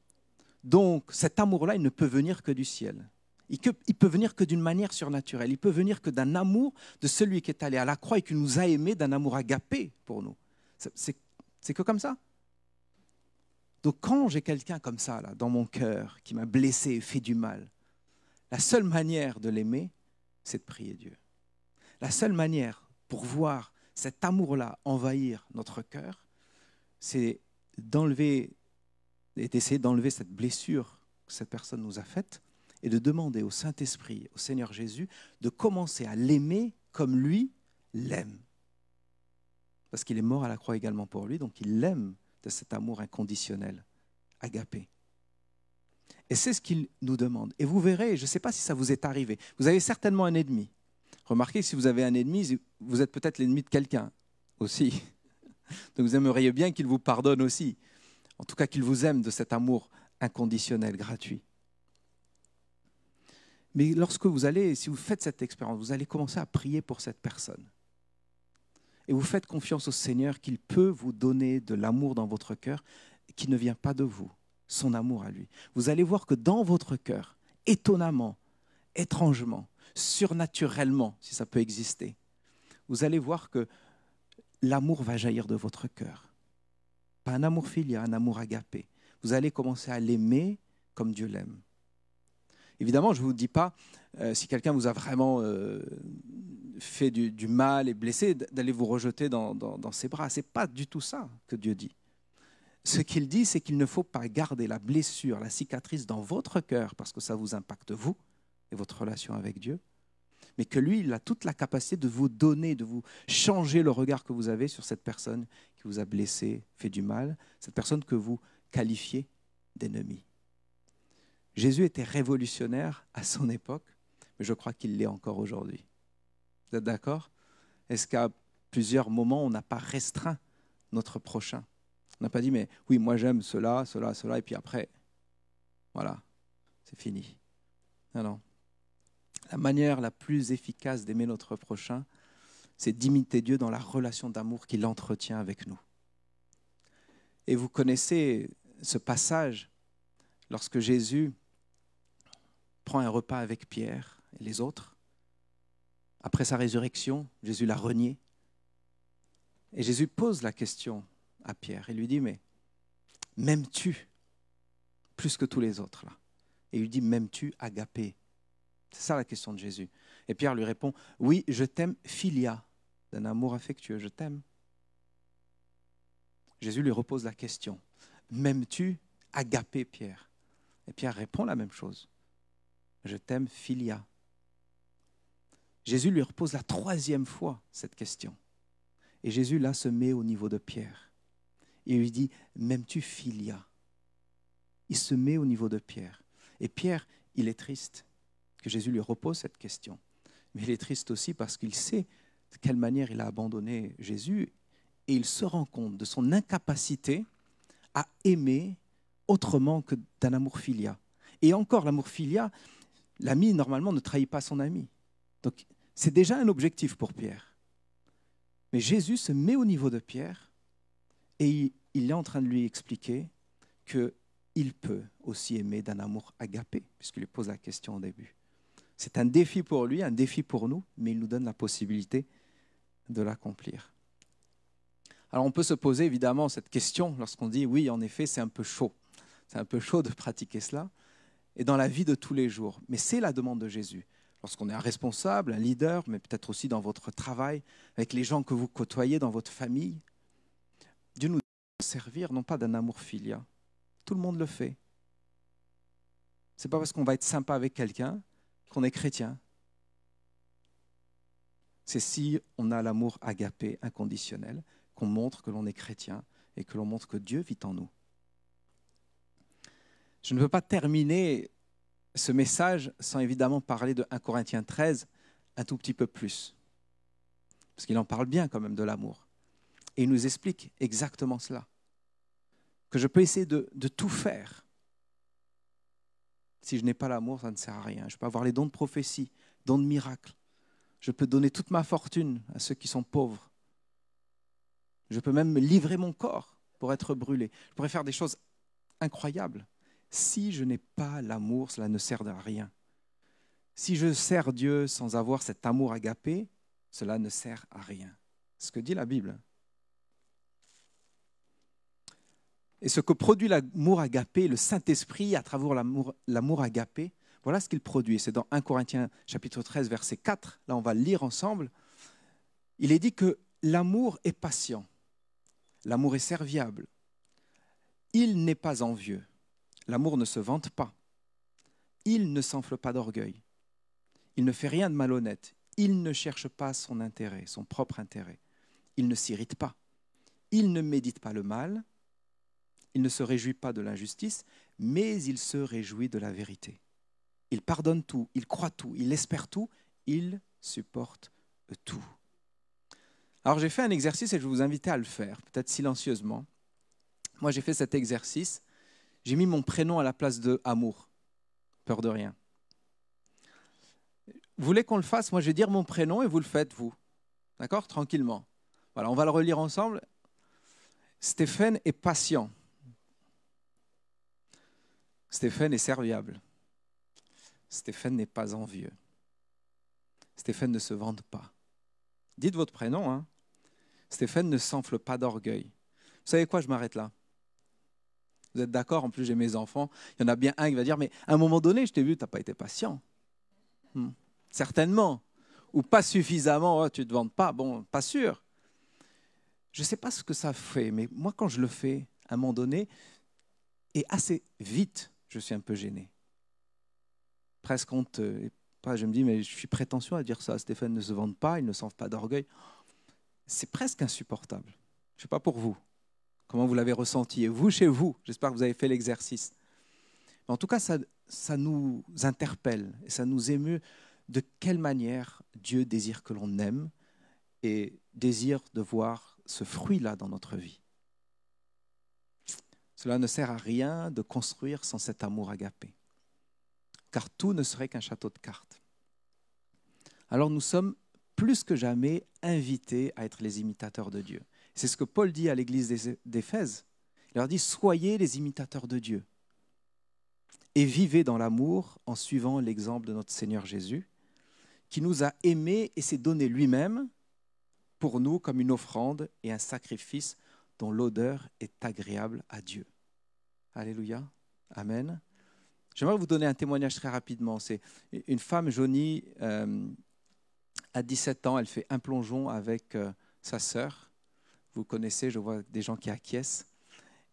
Donc, cet amour-là, il ne peut venir que du ciel. Il, peut venir que d'une manière surnaturelle. Il peut venir que d'un amour de celui qui est allé à la croix et qui nous a aimés, d'un amour agapé pour nous. C'est que comme ça? Donc quand j'ai quelqu'un comme ça là, dans mon cœur, qui m'a blessé et fait du mal, la seule manière de l'aimer, c'est de prier Dieu. La seule manière pour voir cet amour-là envahir notre cœur, c'est d'enlever et d'essayer d'enlever cette blessure que cette personne nous a faite et de demander au Saint-Esprit, au Seigneur Jésus, de commencer à l'aimer comme lui l'aime. Parce qu'il est mort à la croix également pour lui, donc il l'aime de cet amour inconditionnel, agapé. Et c'est ce qu'il nous demande. Et vous verrez, je ne sais pas si ça vous est arrivé, vous avez certainement un ennemi. Remarquez, si vous avez un ennemi, vous êtes peut-être l'ennemi de quelqu'un aussi. Donc vous aimeriez bien qu'il vous pardonne aussi. En tout cas, qu'il vous aime de cet amour inconditionnel, gratuit. Mais lorsque vous allez, si vous faites cette expérience, vous allez commencer à prier pour cette personne et vous faites confiance au Seigneur qu'il peut vous donner de l'amour dans votre cœur qui ne vient pas de vous, son amour à lui. Vous allez voir que dans votre cœur, étonnamment, étrangement, surnaturellement, si ça peut exister, vous allez voir que l'amour va jaillir de votre cœur. Pas un amour filial, un amour agapé. Vous allez commencer à l'aimer comme Dieu l'aime. Évidemment, je ne vous dis pas, euh, si quelqu'un vous a vraiment euh, fait du, mal et blessé, d'aller vous rejeter dans, ses bras. Ce n'est pas du tout ça que Dieu dit. Ce qu'il dit, c'est qu'il ne faut pas garder la blessure, la cicatrice dans votre cœur parce que ça vous impacte vous et votre relation avec Dieu, mais que lui, il a toute la capacité de vous donner, de vous changer le regard que vous avez sur cette personne qui vous a blessé, fait du mal, cette personne que vous qualifiez d'ennemi. Jésus était révolutionnaire à son époque, mais je crois qu'il l'est encore aujourd'hui. Vous êtes d'accord? Est-ce qu'à plusieurs moments, on n'a pas restreint notre prochain? On n'a pas dit, mais oui, moi j'aime cela, cela, cela, et puis après, voilà, c'est fini. Non, non. La manière la plus efficace d'aimer notre prochain, c'est d'imiter Dieu dans la relation d'amour qu'il entretient avec nous. Et vous connaissez ce passage lorsque Jésus prend un repas avec Pierre et les autres? Après sa résurrection, Jésus l'a renié. Et Jésus pose la question à Pierre et lui dit, mais m'aimes-tu plus que tous les autres là? Et il lui dit, m'aimes-tu agapé? C'est ça la question de Jésus. Et Pierre lui répond, oui, je t'aime filia, d'un amour affectueux, je t'aime. Jésus lui repose la question, m'aimes-tu agapé Pierre? Et Pierre répond la même chose, je t'aime filia. Jésus lui repose la troisième fois cette question. Et Jésus là se met au niveau de Pierre. Il lui dit, m'aimes-tu filia Il se met au niveau de Pierre. Et Pierre, il est triste que Jésus lui repose cette question. Mais il est triste aussi parce qu'il sait de quelle manière il a abandonné Jésus et il se rend compte de son incapacité à aimer autrement que d'un amour filia. Et encore, l'amour filia, l'ami, normalement, ne trahit pas son ami. Donc, c'est déjà un objectif pour Pierre. Mais Jésus se met au niveau de Pierre et il, est en train de lui expliquer qu'il peut aussi aimer d'un amour agapé, puisqu'il lui pose la question au début. C'est un défi pour lui, un défi pour nous, mais il nous donne la possibilité de l'accomplir. Alors on peut se poser évidemment cette question lorsqu'on dit oui, en effet, c'est un peu chaud. C'est un peu chaud de pratiquer cela. Et dans la vie de tous les jours. Mais c'est la demande de Jésus. Lorsqu'on est un responsable, un leader, mais peut-être aussi dans votre travail, avec les gens que vous côtoyez dans votre famille, Dieu nous servir non pas d'un amour filia. Tout le monde le fait. C'est pas parce qu'on va être sympa avec quelqu'un qu'on est chrétien c'est si on a l'amour agapé, inconditionnel, qu'on montre que l'on est chrétien et que l'on montre que Dieu vit en nous. Je ne veux pas terminer ce message sans évidemment parler de 1 Corinthiens 13 un tout petit peu plus. Parce qu'il en parle bien quand même de l'amour. Et il nous explique exactement cela. Que je peux essayer de, de tout faire. Si je n'ai pas l'amour, ça ne sert à rien. Je peux avoir les dons de prophétie, dons de miracle, je peux donner toute ma fortune à ceux qui sont pauvres. Je peux même me livrer mon corps pour être brûlé. Je pourrais faire des choses incroyables. Si je n'ai pas l'amour, cela ne sert à rien. Si je sers Dieu sans avoir cet amour agapé, cela ne sert à rien. Ce que dit la Bible. Et ce que produit l'amour agapé, le Saint-Esprit à travers l'amour agapé, voilà ce qu'il produit. C'est dans 1 Corinthiens chapitre 13, verset 4. Là, on va le lire ensemble. Il est dit que l'amour est patient. L'amour est serviable. Il n'est pas envieux. L'amour ne se vante pas. Il ne s'enfle pas d'orgueil. Il ne fait rien de malhonnête. Il ne cherche pas son intérêt, son propre intérêt. Il ne s'irrite pas. Il ne médite pas le mal. Il ne se réjouit pas de l'injustice, mais il se réjouit de la vérité. Il pardonne tout, il croit tout, il espère tout, il supporte tout. Alors j'ai fait un exercice et je vous inviter à le faire, peut-être silencieusement. Moi j'ai fait cet exercice, j'ai mis mon prénom à la place de amour, peur de rien. Vous voulez qu'on le fasse? Moi je vais dire mon prénom et vous le faites vous. D'accord? Tranquillement. Voilà, on va le relire ensemble. Stéphane est patient. Stéphane est serviable. Stéphane n'est pas envieux. Stéphane ne se vante pas. Dites votre prénom. Hein. Stéphane ne s'enfle pas d'orgueil. Vous savez quoi, je m'arrête là. Vous êtes d'accord En plus, j'ai mes enfants. Il y en a bien un qui va dire, mais à un moment donné, je t'ai vu, tu n'as pas été patient. Hmm. Certainement. Ou pas suffisamment, tu ne te vantes pas. Bon, pas sûr. Je ne sais pas ce que ça fait, mais moi, quand je le fais, à un moment donné, et assez vite, je suis un peu gêné presque honte. Je me dis, mais je suis prétentieux à dire ça. Stéphane ne se vante pas, il ne sent pas d'orgueil. C'est presque insupportable. Je ne sais pas pour vous. Comment vous l'avez ressenti? Et vous, chez vous, j'espère que vous avez fait l'exercice. En tout cas, ça, nous interpelle et ça nous émeut de quelle manière Dieu désire que l'on aime et désire de voir ce fruit-là dans notre vie. Cela ne sert à rien de construire sans cet amour agapé, car tout ne serait qu'un château de cartes. Alors nous sommes plus que jamais invités à être les imitateurs de Dieu. C'est ce que Paul dit à l'église d'Éphèse. Il leur dit, soyez les imitateurs de Dieu et vivez dans l'amour en suivant l'exemple de notre Seigneur Jésus, qui nous a aimés et s'est donné lui-même pour nous comme une offrande et un sacrifice dont l'odeur est agréable à Dieu. Alléluia. Amen. J'aimerais vous donner un témoignage très rapidement. C'est une femme, Johnny, euh, à 17 ans, elle fait un plongeon avec euh, sa sœur. Vous connaissez, je vois des gens qui acquiescent,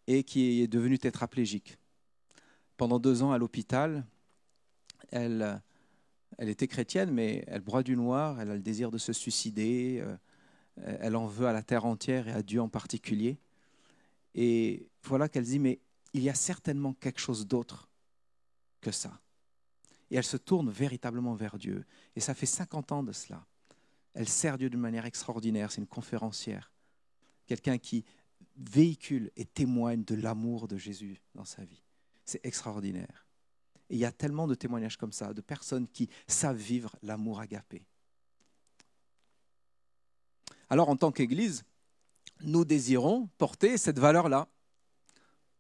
et qui est devenue tétraplégique. Pendant deux ans à l'hôpital, elle, elle était chrétienne, mais elle broie du noir, elle a le désir de se suicider, euh, elle en veut à la terre entière et à Dieu en particulier. Et voilà qu'elle dit, mais il y a certainement quelque chose d'autre que ça. Et elle se tourne véritablement vers Dieu. Et ça fait 50 ans de cela. Elle sert Dieu d'une manière extraordinaire. C'est une conférencière. Quelqu'un qui véhicule et témoigne de l'amour de Jésus dans sa vie. C'est extraordinaire. Et il y a tellement de témoignages comme ça, de personnes qui savent vivre l'amour agapé. Alors en tant qu'Église, nous désirons porter cette valeur-là.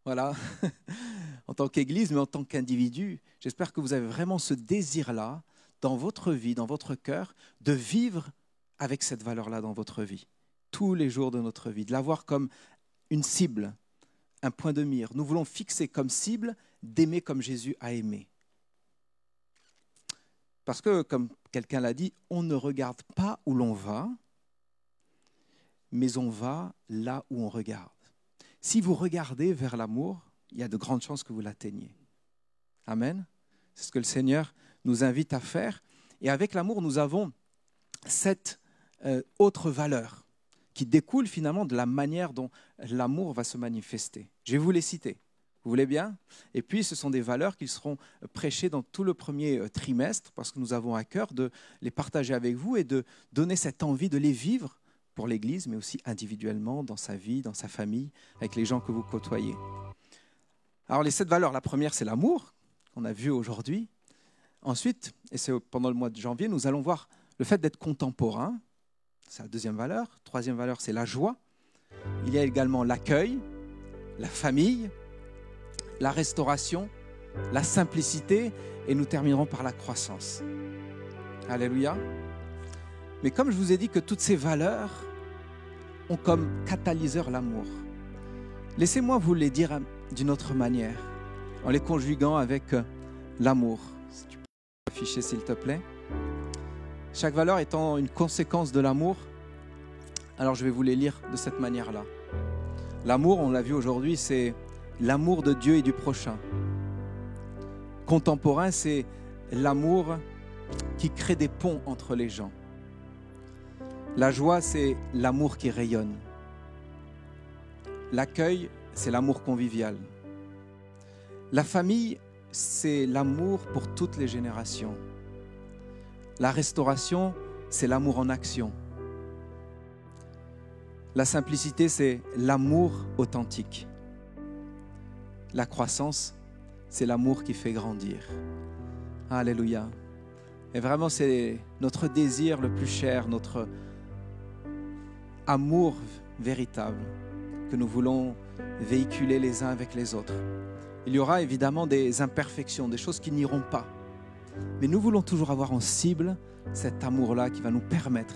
Voilà, en tant qu'Église, mais en tant qu'individu, j'espère que vous avez vraiment ce désir-là dans votre vie, dans votre cœur, de vivre avec cette valeur-là dans votre vie, tous les jours de notre vie, de l'avoir comme une cible, un point de mire. Nous voulons fixer comme cible d'aimer comme Jésus a aimé. Parce que, comme quelqu'un l'a dit, on ne regarde pas où l'on va, mais on va là où on regarde. Si vous regardez vers l'amour, il y a de grandes chances que vous l'atteigniez. Amen. C'est ce que le Seigneur nous invite à faire. Et avec l'amour, nous avons cette euh, autre valeur qui découle finalement de la manière dont l'amour va se manifester. Je vais vous les citer. Vous voulez bien? Et puis, ce sont des valeurs qui seront prêchées dans tout le premier euh, trimestre, parce que nous avons à cœur de les partager avec vous et de donner cette envie de les vivre pour l'Église, mais aussi individuellement, dans sa vie, dans sa famille, avec les gens que vous côtoyez. Alors, les sept valeurs, la première, c'est l'amour, qu'on a vu aujourd'hui. Ensuite, et c'est pendant le mois de janvier, nous allons voir le fait d'être contemporain, c'est la deuxième valeur. Troisième valeur, c'est la joie. Il y a également l'accueil, la famille, la restauration, la simplicité, et nous terminerons par la croissance. Alléluia. Mais comme je vous ai dit que toutes ces valeurs ont comme catalyseur l'amour, laissez-moi vous les dire d'une autre manière, en les conjuguant avec euh, l'amour. Si tu peux afficher s'il te plaît. Chaque valeur étant une conséquence de l'amour, alors je vais vous les lire de cette manière-là. L'amour, on l'a vu aujourd'hui, c'est l'amour de Dieu et du prochain. Contemporain, c'est l'amour qui crée des ponts entre les gens. La joie, c'est l'amour qui rayonne. L'accueil, c'est l'amour convivial. La famille, c'est l'amour pour toutes les générations. La restauration, c'est l'amour en action. La simplicité, c'est l'amour authentique. La croissance, c'est l'amour qui fait grandir. Alléluia. Et vraiment, c'est notre désir le plus cher, notre amour véritable que nous voulons véhiculer les uns avec les autres. Il y aura évidemment des imperfections, des choses qui n'iront pas. Mais nous voulons toujours avoir en cible cet amour-là qui va nous permettre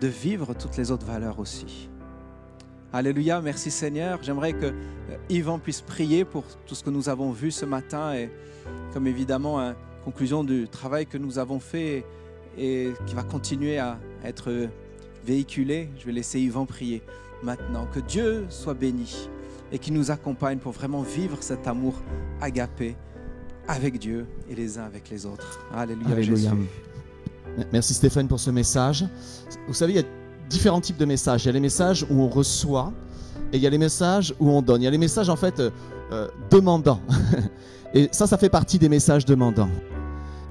de vivre toutes les autres valeurs aussi. Alléluia, merci Seigneur. J'aimerais que euh, Yvan puisse prier pour tout ce que nous avons vu ce matin et comme évidemment une conclusion du travail que nous avons fait et qui va continuer à être véhiculé. Je vais laisser Yvan prier maintenant. Que Dieu soit béni et qu'il nous accompagne pour vraiment vivre cet amour agapé avec Dieu et les uns avec les autres. Alléluia. Merci Stéphane pour ce message. Vous savez, il y a différents types de messages. Il y a les messages où on reçoit et il y a les messages où on donne. Il y a les messages en fait euh, demandant. Et ça, ça fait partie des messages demandants.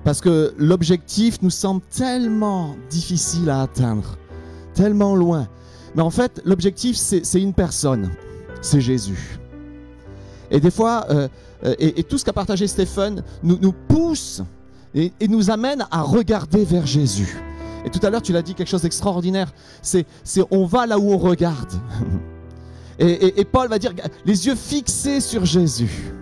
Parce que l'objectif nous semble tellement difficile à atteindre, tellement loin. Mais en fait, l'objectif, c'est une personne, c'est Jésus. Et des fois, euh, euh, et, tout ce qu'a partagé Stéphane nous, pousse et, nous amène à regarder vers Jésus. Et tout à l'heure, tu l'as dit quelque chose d'extraordinaire. C'est, on va là où on regarde. Et, et, Paul va dire les yeux fixés sur Jésus.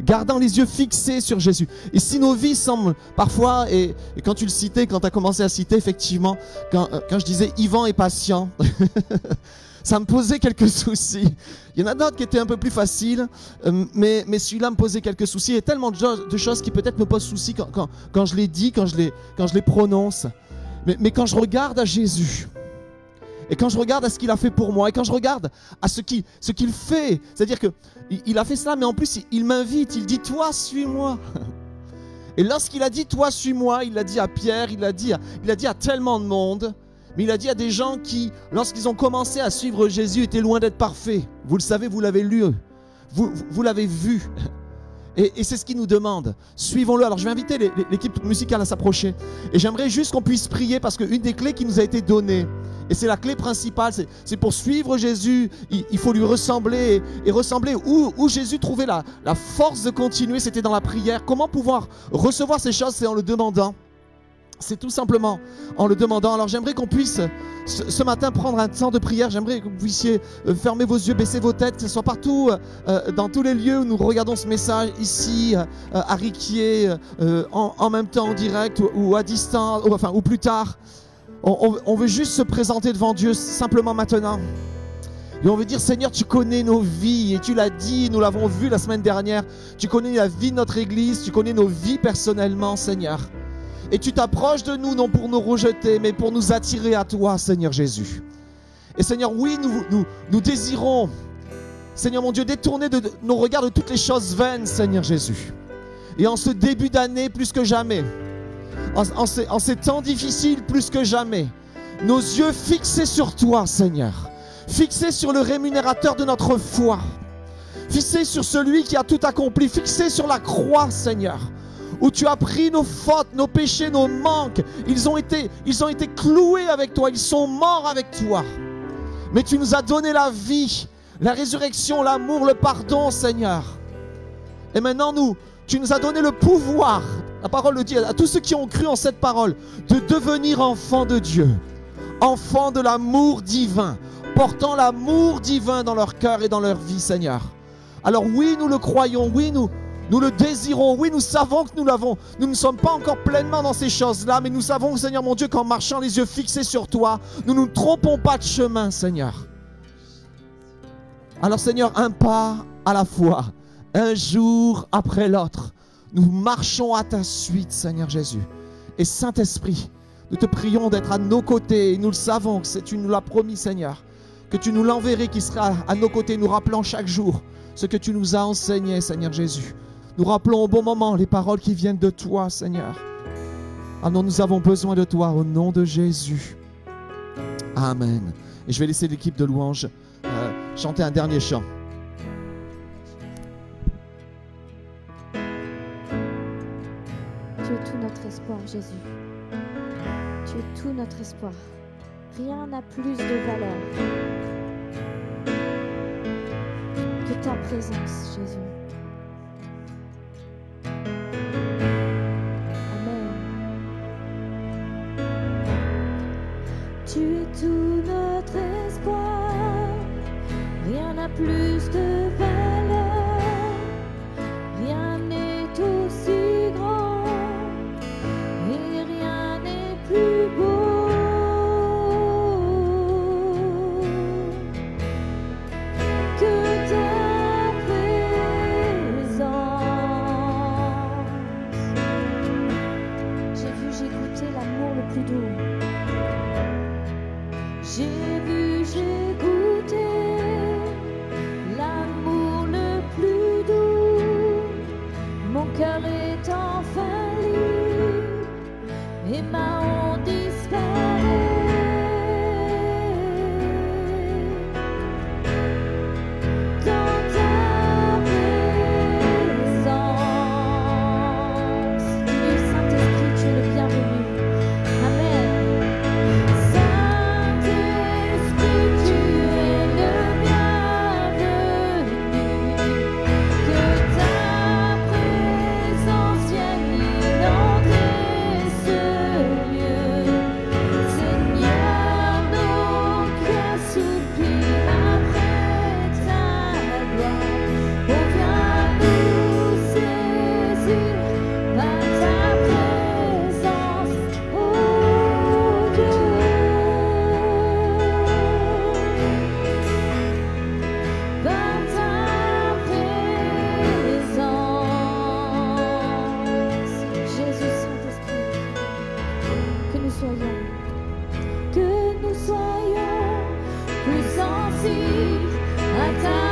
Gardant les yeux fixés sur Jésus. Et si nos vies semblent parfois, et, quand tu le citais, quand tu as commencé à citer, effectivement, quand, euh, quand je disais Yvan est patient, ça me posait quelques soucis. Il y en a d'autres qui étaient un peu plus faciles, euh, mais, mais celui-là me posait quelques soucis. Il y a tellement de, choses qui peut-être me posent soucis quand, quand, quand je les dis, quand je les, quand je les prononce. Mais, mais quand je regarde à Jésus, et quand je regarde à ce qu'il a fait pour moi, et quand je regarde à ce qu'il ce qu'il fait, c'est-à-dire que il a fait cela, mais en plus il, m'invite, il dit toi suis-moi. Et lorsqu'il a dit toi suis-moi, il l'a dit à Pierre, il l'a dit, dit à tellement de monde. Mais il a dit à des gens qui, lorsqu'ils ont commencé à suivre Jésus, étaient loin d'être parfaits. Vous le savez, vous l'avez lu, vous, l'avez vu. Et, c'est ce qu'il nous demande. Suivons-le. Alors je vais inviter l'équipe musicale à s'approcher. Et j'aimerais juste qu'on puisse prier parce qu'une des clés qui nous a été donnée, et c'est la clé principale, c'est pour suivre Jésus, il, faut lui ressembler. Et, ressembler où, où, Jésus trouvait la, la force de continuer, c'était dans la prière. Comment pouvoir recevoir ces choses? C'est en le demandant. C'est tout simplement en le demandant. Alors j'aimerais qu'on puisse ce matin prendre un temps de prière. J'aimerais que vous puissiez euh, fermer vos yeux, baisser vos têtes, que ce soit partout, euh, euh, dans tous les lieux où nous regardons ce message, ici, à Riquier, en, même temps en direct ou, à distance, ou, enfin, ou plus tard. On, veut juste se présenter devant Dieu simplement maintenant. Et on veut dire, Seigneur, tu connais nos vies. Et tu l'as dit, nous l'avons vu la semaine dernière. Tu connais la vie de notre Église. Tu connais nos vies personnellement, Seigneur. Et tu t'approches de nous non pour nous rejeter, mais pour nous attirer à toi, Seigneur Jésus. Et Seigneur, oui, nous, désirons, Seigneur mon Dieu, détourner de, nos regards de toutes les choses vaines, Seigneur Jésus. Et en ce début d'année, plus que jamais, en ces temps difficiles, plus que jamais, nos yeux fixés sur toi, Seigneur. Fixés sur le rémunérateur de notre foi. Fixés sur celui qui a tout accompli. Fixés sur la croix, Seigneur où tu as pris nos fautes, nos péchés, nos manques. Ils ont été, cloués avec toi, ils sont morts avec toi. Mais tu nous as donné la vie, la résurrection, l'amour, le pardon, Seigneur. Et maintenant, nous, tu nous as donné le pouvoir, la parole le dit, à tous ceux qui ont cru en cette parole, de devenir enfants de Dieu, enfants de l'amour divin, portant l'amour divin dans leur cœur et dans leur vie, Seigneur. Alors oui, nous le croyons, oui, nous, nous le désirons. Oui, nous savons que nous l'avons. Nous ne sommes pas encore pleinement dans ces choses-là, mais nous savons, Seigneur mon Dieu, qu'en marchant les yeux fixés sur toi, nous ne nous trompons pas de chemin, Seigneur. Alors, Seigneur, un pas à la fois, un jour après l'autre, nous marchons à ta suite, Seigneur Jésus. Et Saint-Esprit, nous te prions d'être à nos côtés. Et nous le savons que tu nous l'as promis, Seigneur. Que tu nous l'enverrais, qui sera à nos côtés, nous rappelant chaque jour ce que tu nous as enseigné, Seigneur Jésus. Nous rappelons au bon moment les paroles qui viennent de toi, Seigneur. Ah non, nous avons besoin de toi au nom de Jésus. Amen. Et je vais laisser l'équipe de louanges euh, chanter un dernier chant. Tu es tout notre espoir, Jésus. Tu es tout notre espoir. Rien n'a plus de valeur que ta présence, Jésus. que nous soyons plus sensibles à ta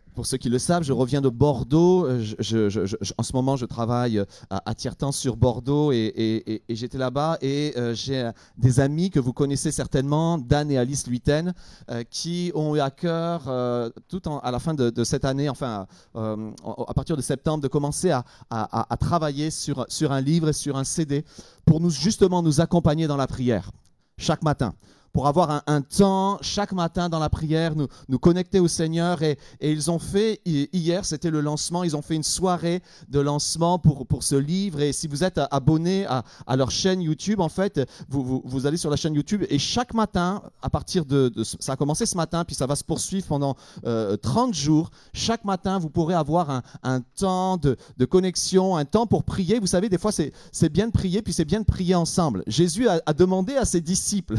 Pour ceux qui le savent, je reviens de Bordeaux. Je, en ce moment, je travaille à, à Tiertan sur Bordeaux et, j'étais là-bas et euh, j'ai des amis que vous connaissez certainement, Dan et Alice Luiten, euh, qui ont eu à cœur, euh, tout à la fin de, cette année, enfin à partir de septembre, de commencer à, à, travailler sur, sur un livre et sur un CD pour nous justement nous accompagner dans la prière chaque matin pour avoir un, temps chaque matin dans la prière, nous, nous connecter au Seigneur. Et, ils ont fait, hier c'était le lancement, ils ont fait une soirée de lancement pour, pour ce livre. Et si vous êtes abonné à, à leur chaîne YouTube, en fait, vous, vous, allez sur la chaîne YouTube et chaque matin, à partir de, ça a commencé ce matin, puis ça va se poursuivre pendant 30 euh, jours, chaque matin, vous pourrez avoir un, un temps de, de, connexion, un temps pour prier. Vous savez, des fois, c'est bien de prier, puis c'est bien de prier ensemble. Jésus a demandé à ses disciples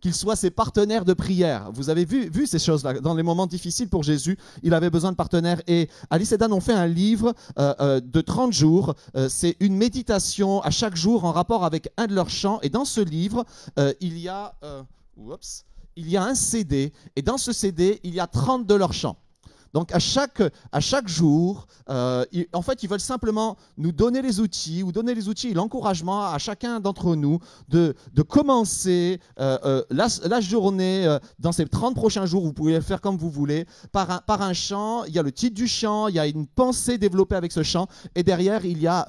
qu'ils soient ses partenaires de prière. Vous avez vu, vu ces choses-là. Dans les moments difficiles pour Jésus, il avait besoin de partenaires. Et Alice et Dan ont fait un livre euh, euh, de 30 jours. Euh, c'est une méditation à chaque jour en rapport avec un de leurs chants. Et dans ce livre, il y a... il y a un CD. Et dans ce CD, il y a 30 de leurs chants. Donc à chaque, à chaque jour, euh, en fait, ils veulent simplement nous donner les outils, ou donner les outils et l'encouragement à chacun d'entre nous de, de commencer euh, euh, la, la, journée dans ces 30 prochains jours, vous pouvez le faire comme vous voulez, par un, par un chant, il y a le titre du chant, il y a une pensée développée avec ce chant, et derrière, il y a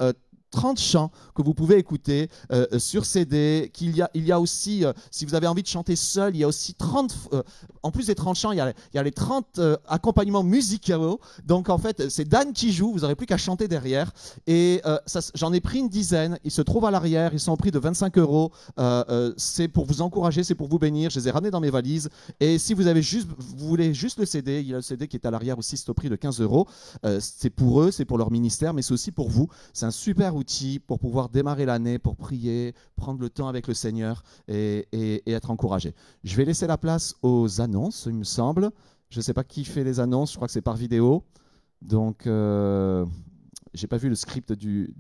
30 chants que vous pouvez écouter euh, euh, sur CD. Qu'il y a, il y a aussi, euh, si vous avez envie de chanter seul, il y a aussi 30, en plus des 30 chants, il y a, il y a les 30 accompagnements musicaux. Donc en fait, c'est Dan qui joue, vous n'aurez plus qu'à chanter derrière. Et j'en ai pris une dizaine, ils se trouvent à l'arrière, ils sont au prix de 25 euros. c'est pour vous encourager, c'est pour vous bénir. Je les ai ramenés dans mes valises. Et si vous, avez juste, vous voulez juste le CD, il y a le CD qui est à l'arrière aussi, c'est au prix de 15 euros. c'est pour eux, c'est pour leur ministère, mais c'est aussi pour vous. C'est un super pour pouvoir démarrer l'année, pour prier, prendre le temps avec le Seigneur et, être encouragé. Je vais laisser la place aux annonces, il me semble. Je ne sais pas qui fait les annonces, je crois que c'est par vidéo. Donc, euh, j'ai pas vu le script du,